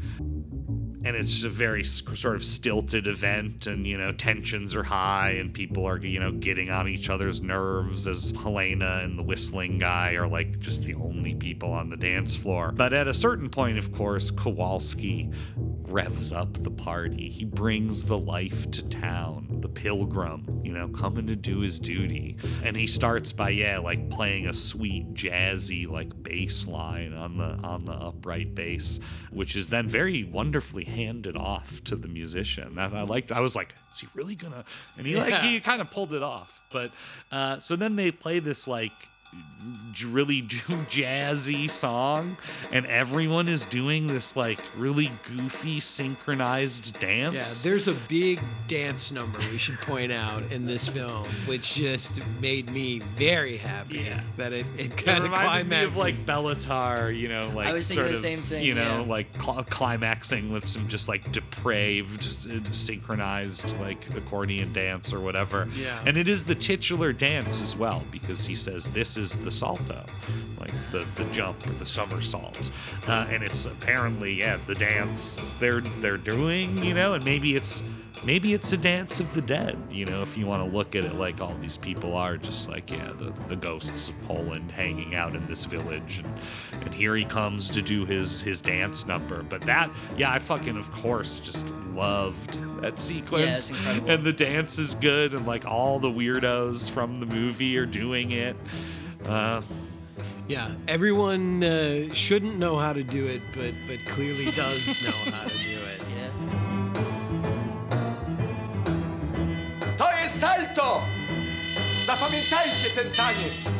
And it's a very sort of stilted event, and you know tensions are high, and people are you know getting on each other's nerves as Helena and the whistling guy are like just the only people on the dance floor. But at a certain point, of course, Kowalski revs up the party. He brings the life to town, the pilgrim, you know, coming to do his duty. And he starts by yeah, like playing a sweet jazzy like bass line on the on the upright bass, which is then very wonderfully handed off to the musician. That I liked. I was like, is he really gonna? And he like he kind of pulled it off. But uh, so then they play this like really [laughs] jazzy song and everyone is doing this like really goofy synchronized dance. Yeah, dance there's a big dance number we should point out in this film, which just made me very happy. Yeah. that it, it it kind of reminded me climaxes. of like Béla Tarr, you know, like was thinking sort the of, same thing, you know, yeah. like cl- climaxing with some just like depraved, uh, synchronized like accordion dance or whatever. Yeah. And it is the titular dance as well because he says this is the salto, like the the jump or the somersault, uh, and it's apparently yeah the dance they're they're doing, you know, and maybe it's. Maybe it's a dance of the dead, you know, if you want to look at it like all these people are just like, yeah, the, the ghosts of Poland hanging out in this village. And, and here he comes to do his, his dance number. But that, yeah, I fucking, of course, just loved that sequence. incredible. and the dance is good, and like all the weirdos from the movie are doing it. Uh, Yeah, everyone uh, shouldn't know how to do it, but but clearly [laughs] does know how to do it. Yeah. To jest salto! Zapamiętajcie ten taniec!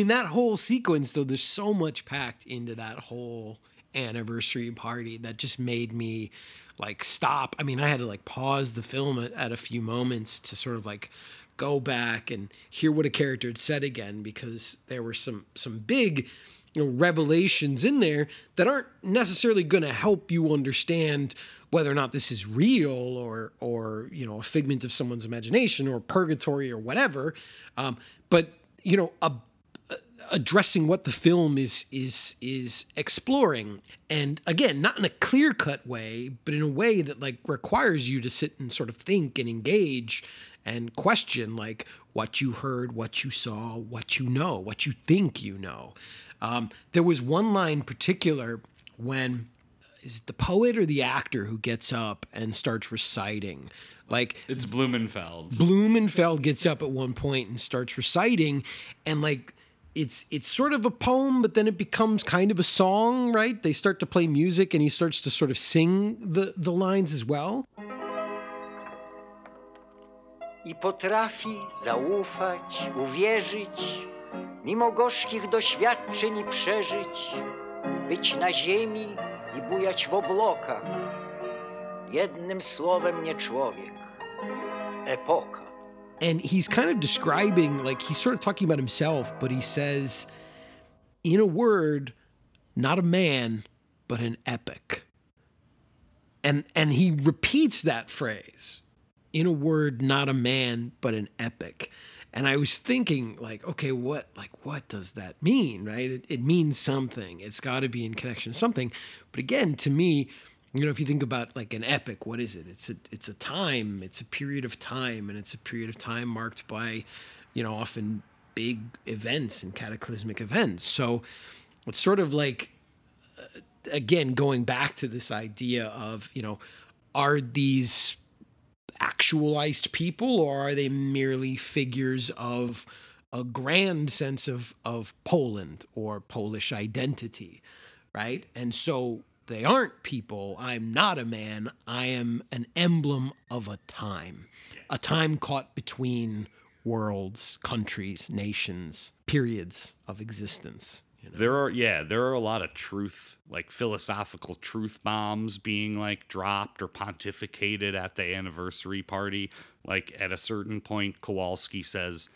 Mean, that whole sequence, though, there's so much packed into that whole anniversary party that just made me like stop. I mean, I had to like pause the film at, at a few moments to sort of like go back and hear what a character had said again because there were some some big you know revelations in there that aren't necessarily going to help you understand whether or not this is real or or you know a figment of someone's imagination or purgatory or whatever um, but you know a addressing what the film is is is exploring. And again not in a clear cut way but in a way that like requires you to sit and sort of think and engage and question like what you heard what you saw what you know what you think you know. Um, there was one line in particular when is it the poet or the actor who gets up and starts reciting? Like it's Blumenfeld. Blumenfeld gets up at one point and starts reciting, and like it's it's sort of a poem, but then it becomes kind of a song, right? They start to play music, and he starts to sort of sing the the lines as well. i potrafi zaufać, uwierzyć, mimo gorzkich doświadczeń i przeżyć, być na ziemi i bujać w oblokach. Jednym słowem nie człowiek, epoka. And he's kind of describing, like, he's sort of talking about himself, but he says, in a word, not a man, but an epic. And and he repeats that phrase, in a word, not a man, but an epic. And I was thinking, like, okay, what, like, what does that mean, right? It, it means something. It's got to be in connection to something. But again, to me, you know, if you think about like an epic, what is it? It's a, it's a time. It's a period of time, and it's a period of time marked by, you know, often big events and cataclysmic events. So it's sort of like, uh, again, going back to this idea of, you know, are these actualized people or are they merely figures of a grand sense of of Poland or Polish identity, right? And so they aren't people. I'm not a man. I am an emblem of a time, a time caught between worlds, countries, nations, periods of existence. You know? There are yeah, there are a lot of truth, like philosophical truth bombs being like dropped or pontificated at the anniversary party. Like at a certain point, Kowalski says,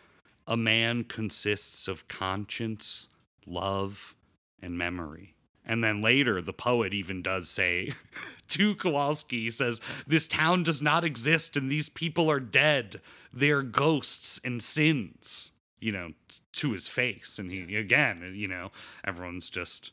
"A man consists of conscience, love, and memory." And then later, the poet even does say [laughs] to Kowalski, he says, This town does not exist and these people are dead. They're ghosts and sins, you know, to his face. And he, again, you know, everyone's just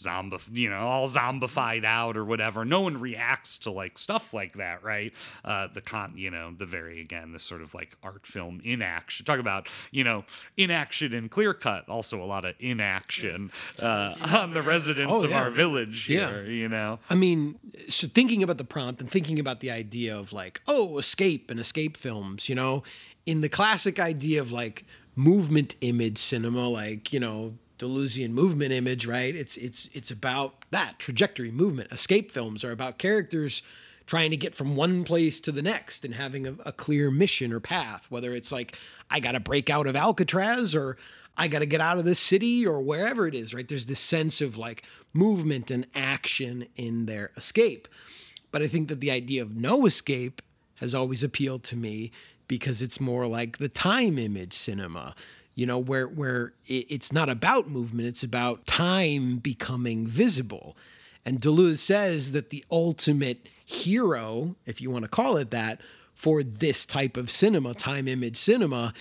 zombie, you know, all zombified out or whatever. No one reacts to like stuff like that, right? Uh, the con, you know, the very again, this sort of like art film inaction. Talk about you know inaction and clear cut. Also a lot of inaction [laughs] uh, on the residents Oh, of yeah. our village Yeah. here. You know, I mean, so thinking about the prompt and thinking about the idea of like, oh, escape and escape films, you know, in the classic idea of like movement image cinema, like, you know, Deleuzian movement image, right? It's it's it's about that trajectory movement. Escape films are about characters trying to get from one place to the next and having a, a clear mission or path, whether it's like I got to break out of Alcatraz or I got to get out of this city or wherever it is, right? There's this sense of like movement and action in their escape. But I think that the idea of no escape has always appealed to me because it's more like the time image cinema, you know, where where it, it's not about movement, it's about time becoming visible. And Deleuze says that the ultimate hero, if you want to call it that, for this type of cinema, time image cinema,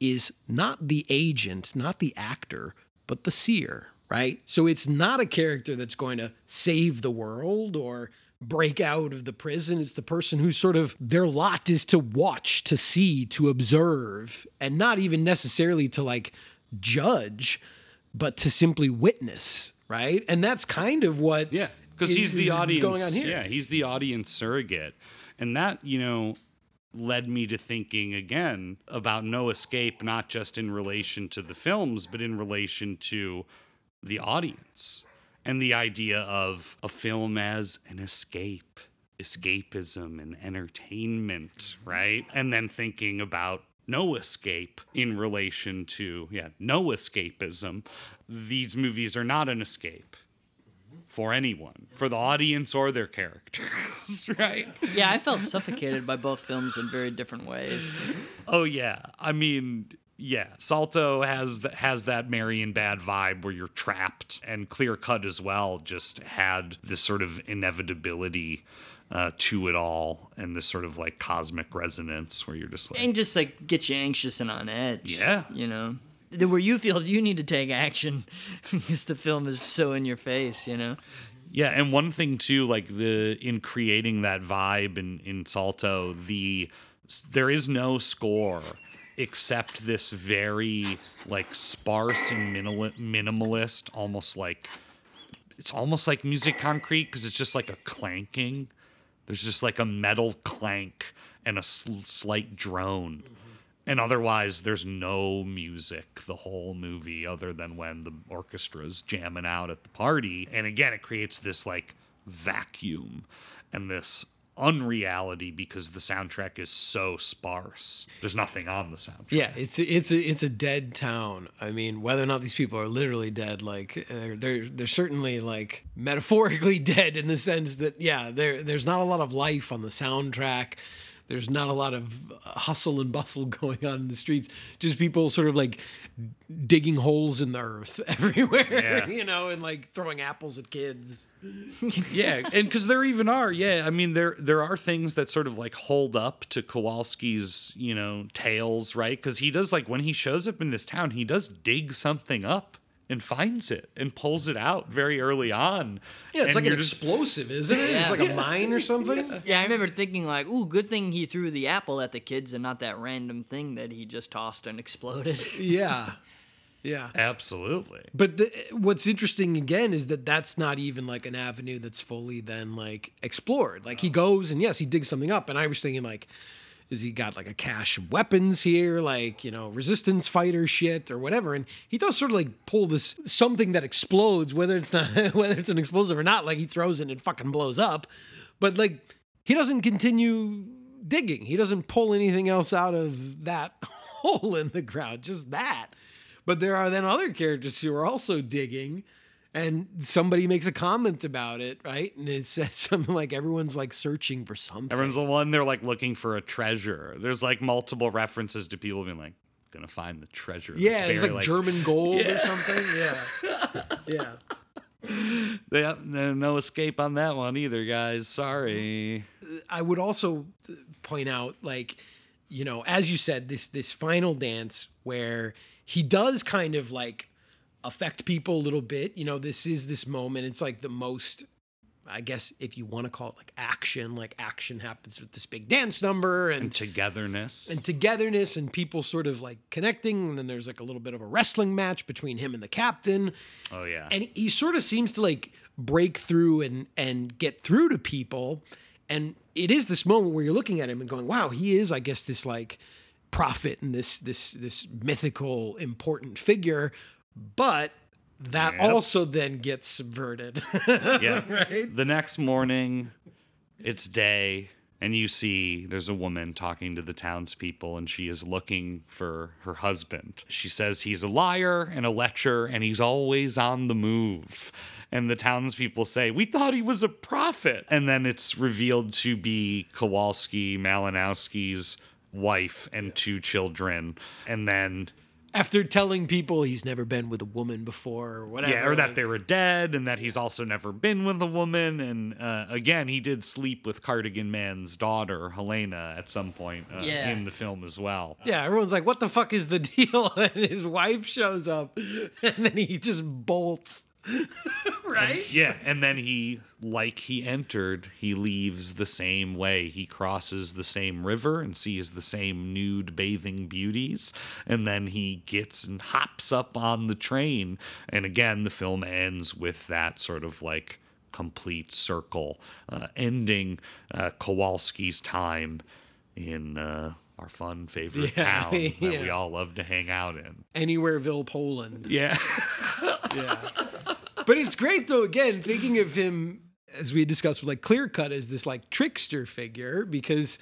is not the agent, not the actor, but the seer, right? So it's not a character that's going to save the world or break out of the prison. It's the person who sort of their lot is to watch, to see, to observe, and not even necessarily to like judge, but to simply witness, right? And that's kind of what yeah, because he's the audience. going on here. Yeah, he's the audience surrogate, and that you know led me to thinking again about no escape, not just in relation to the films, but in relation to the audience and the idea of a film as an escape, escapism and entertainment, right? And then thinking about no escape in relation to, yeah, no escapism. These movies are not an escape for anyone, for the audience or their characters, [laughs] right? Yeah, I felt suffocated by both films in very different ways. Oh yeah, I mean, yeah, Salto has th- has that Marienbad vibe where you're trapped, and Clearcut as well just had this sort of inevitability uh, to it all, and this sort of like cosmic resonance where you're just like, And just like get you anxious and on edge. Yeah. You know? Where you feel you need to take action [laughs] because the film is so in your face, you know? Yeah, and one thing too, like the in creating that vibe in in Salto, the there is no score except this very like sparse and minimal, minimalist, almost like it's almost like musique concrète because it's just like a clanking. There's just like a metal clank and a sl- slight drone. Mm-hmm. And otherwise, there's no music the whole movie other than when the orchestra's jamming out at the party. And again, it creates this like vacuum and this unreality because the soundtrack is so sparse. There's nothing on the soundtrack. Yeah, it's a, it's a it's a dead town. I mean, whether or not these people are literally dead, like uh, they're they're certainly like metaphorically [laughs] dead in the sense that yeah, there there's not a lot of life on the soundtrack. There's not a lot of uh, hustle and bustle [laughs] going on in the streets. Just people sort of like digging holes in the earth [laughs] everywhere, Yeah. you know, and like throwing apples at kids. [laughs] yeah, and because there even are, yeah, I mean there there are things that sort of like hold up to Kowalski's, you know, tales, right? Because he does like when he shows up in this town, he does dig something up and finds it and pulls it out very early on. Yeah, it's And like an just- explosive, isn't it? It's Yeah. like a mine or something. [laughs] Yeah, I remember thinking like, "Ooh, good thing he threw the apple at the kids and not that random thing that he just tossed and exploded." [laughs] Yeah, yeah. Absolutely. But the, what's interesting again is that that's not even like an avenue that's fully then like explored. Like he goes and yes, he digs something up, and I was thinking like, is he got like a cache of weapons here, like you know resistance fighter shit or whatever? And he does sort of like pull this something that explodes, whether it's not [laughs] whether it's an explosive or not. Like he throws it and it fucking blows up, but like he doesn't continue digging. He doesn't pull anything else out of that [laughs] hole in the ground, just that. But there are then other characters who are also digging, and somebody makes a comment about it, right? And it [laughs] says something like everyone's like searching for something. Everyone's the one they're like looking for a treasure. There's like multiple references to people being like, gonna find the treasure. yeah, it's buried," like, German gold or [laughs] something. Yeah, yeah. No no escape on that one either, guys. Sorry. I would also point out, like, you know, as you said, this this final dance where he does kind of like affect people a little bit. You know, this is this moment. It's like the most, I guess, if you want to call it like action, like action happens with this big dance number and And togetherness. and togetherness and people sort of like connecting. And then there's like a little bit of a wrestling match between him and the captain oh yeah. and he sort of seems to like break through and and get through to people and it is this moment where you're looking at him and going wow he is i guess this like prophet and this this this mythical important figure but that Yep. also then gets subverted [laughs] yeah. right The next morning, it's day, and you see there's a woman talking to the townspeople, and she is looking for her husband. She says he's a liar and a lecher, and he's always on the move. And the townspeople say, We thought he was a prophet. And then it's revealed to be Kowalski Malinowski's wife and two children. And then after telling people he's never been with a woman before or whatever yeah, or that like- they were dead, and that he's also never been with a woman. And uh, again, he did sleep with Cardigan Man's daughter, Helena, at some point uh, Yeah. in the film as well. yeah, everyone's like, "What the fuck is the [laughs] deal?" And his wife shows up, [laughs] and then he just bolts. [laughs] right? Yeah, and then he, like he entered, he leaves the same way. He crosses the same river and sees the same nude bathing beauties, and then he gets and hops up on the train. And again, the film ends with that sort of like complete circle, uh, ending uh, Kowalski's time in uh, our fun favorite Yeah, [laughs] town that we all love to hang out in. Anywhereville, Poland. Yeah. [laughs] yeah. But it's great though, again, thinking of him as we discussed with like clear cut as this like trickster figure, because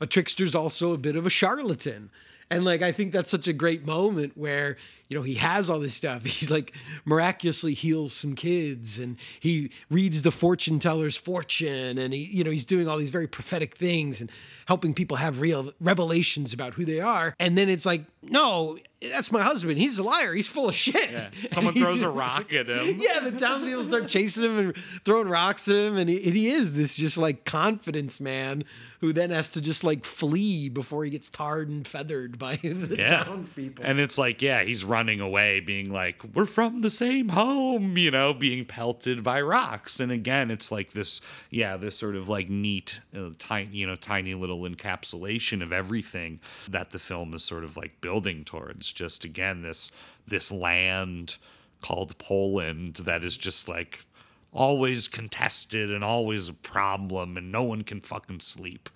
a trickster's also a bit of a charlatan. And like I think that's such a great moment where, you know, he has all this stuff. [laughs] He's like miraculously heals some kids and he reads the fortune teller's fortune and he, you know, he's doing all these very prophetic things and helping people have real revelations about who they are. And then it's like, no, that's my husband. He's a liar. He's full of shit. Yeah. [laughs] Someone throws a rock at him. [laughs] Yeah, the town people start chasing him and throwing rocks at him, and he, and he is this just like confidence man who then has to just like flee before he gets tarred and feathered by [laughs] the yeah. townspeople. And it's like, yeah, he's running away, being like, we're from the same home, you know, being pelted by rocks. And again, it's like this, yeah, this sort of like neat, uh, tiny, you know, tiny little encapsulation of everything that the film is sort of like building towards. Just again, this this land called Poland that is just like always contested and always a problem and no one can fucking sleep.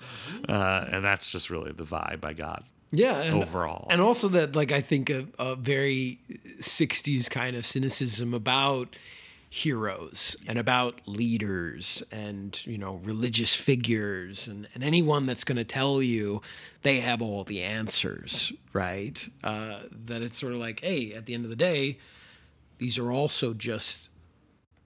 Uh, and that's just really the vibe I got. yeah, and, overall. and also that like I think a, a very '60s kind of cynicism about heroes and about leaders and you know religious figures and, and anyone that's going to tell you they have all the answers right uh, that it's sort of like hey at the end of the day these are also just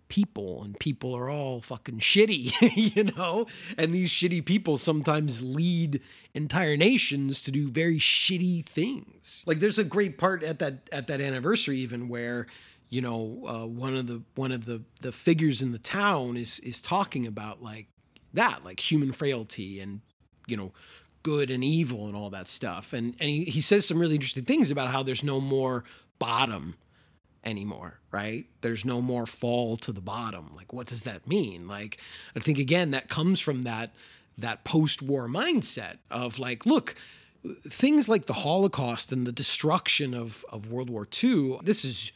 people and people are all fucking shitty [laughs] you know and these shitty people sometimes lead entire nations to do very shitty things like there's a great part at that at that anniversary even where you know, uh, one of the one of the the figures in the town is is talking about like that, like human frailty and you know, good and evil and all that stuff. And and he, he says some really interesting things about how there's no more bottom anymore, right? There's no more fall to the bottom. Like what does that mean? Like I think again that comes from that that post-war mindset of like, look, things like the Holocaust and the destruction of of World War II, this is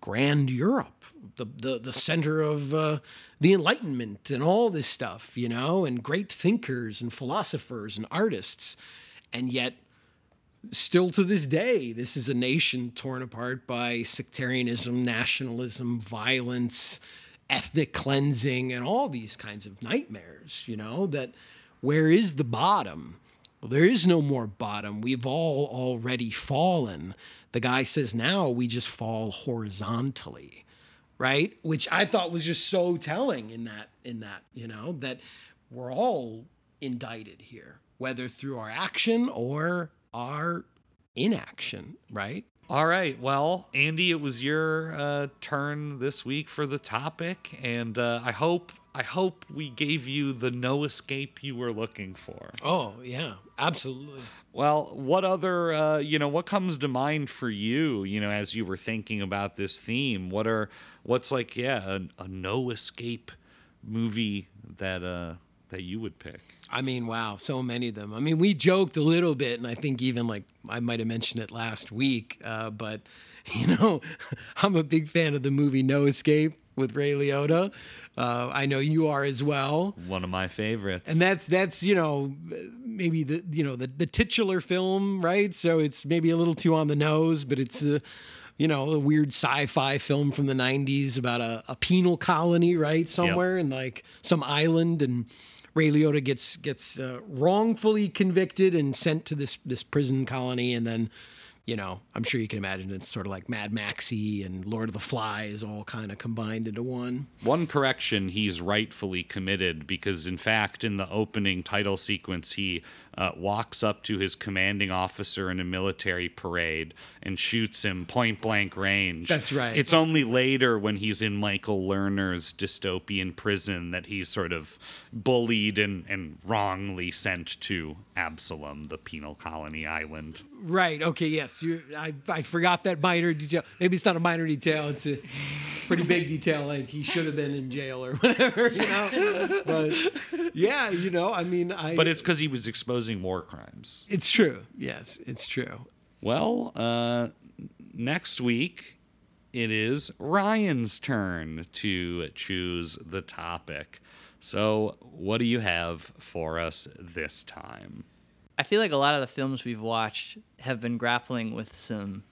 grand Europe, the the, the center of uh, the Enlightenment and all this stuff, you know, and great thinkers and philosophers and artists, and yet. Still to this day, this is a nation torn apart by sectarianism, nationalism, violence, ethnic cleansing, and all these kinds of nightmares. You know, that where is the bottom? Well, there is no more bottom. We've all already fallen. The guy says now we just fall horizontally, right? Which I thought was just so telling in that in that, you know, that we're all indicted here, whether through our action or our inaction, right? All right. Well, Andy, it was your uh, turn this week for the topic, and uh, I hope I hope we gave you the no escape you were looking for. Oh yeah, absolutely. Well, what other uh, you know what comes to mind for you? You know, as you were thinking about this theme, what are what's like yeah a, a no escape movie that uh that you would pick? I mean, wow, so many of them. I mean, we joked a little bit, and I think even like I might have mentioned it last week, uh, but [laughs] you know, [laughs] I'm a big fan of the movie No Escape with Ray Liotta. Uh, I know you are as well. One of my favorites. And that's that's you know maybe the you know the the titular film, right? So it's maybe a little too on the nose, but it's a you know a weird sci-fi film from the 90s about a, a penal colony, right? Somewhere yep. in like some island and Ray Liotta gets gets uh, wrongfully convicted and sent to this this prison colony, and then, you know, I'm sure you can imagine it's sort of like Mad Maxy and Lord of the Flies all kind of combined into one. One correction: he's rightfully committed because, in fact, in the opening title sequence, he uh, walks up to his commanding officer in a military parade and shoots him point blank range. That's right. It's only later when he's in Michael Lerner's dystopian prison that he's sort of bullied and, and wrongly sent to Absalom, the penal colony island. Right. Okay. Yes. You. I, I forgot that minor detail. Maybe it's not a minor detail. It's a pretty big detail. Like he should have been in jail or [laughs] whatever. You know. But yeah, you know. I mean, I. But it's because he was exposing war crimes. It's true. Yes, it's true. Well, uh, next week it is Ryan's turn to choose the topic. So, what do you have for us this time? I feel like a lot of the films we've watched have been grappling with some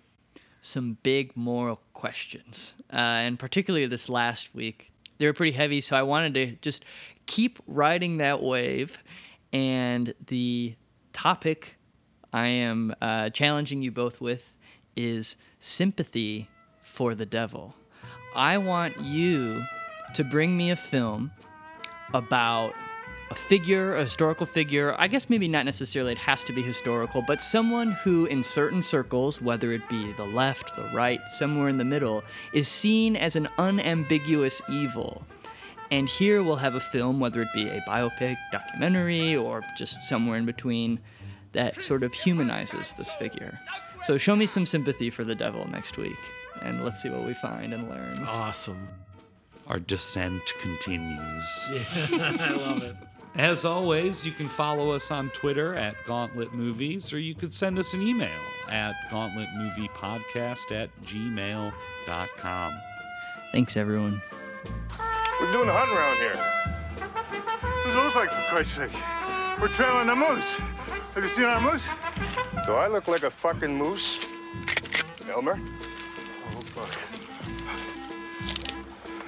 some big moral questions, uh, and particularly this last week, they were pretty heavy. So I wanted to just keep riding that wave, and the topic I am uh, challenging you both with is sympathy for the devil. I want you to bring me a film about a figure, a historical figure. I guess maybe not necessarily it has to be historical, but someone who, in certain circles, whether it be the left, the right, somewhere in the middle, is seen as an unambiguous evil. And here we'll have a film, whether it be a biopic, documentary, or just somewhere in between, that sort of humanizes this figure. So show me some sympathy for the devil next week, and let's see what we find and learn. Awesome. Our descent continues. Yeah, [laughs] I love it. As always, you can follow us on Twitter at Gauntlet Movies, or you could send us an email at gauntletmoviepodcast at gmail.com. Thanks, everyone. We're doing a hunt around here. What does it look like, for Christ's sake? We're trailing a moose. Have you seen our moose? Do I look like a fucking moose? Elmer? Oh, fuck.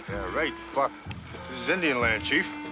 Yeah, right. Fuck. This is Indian land, Chief.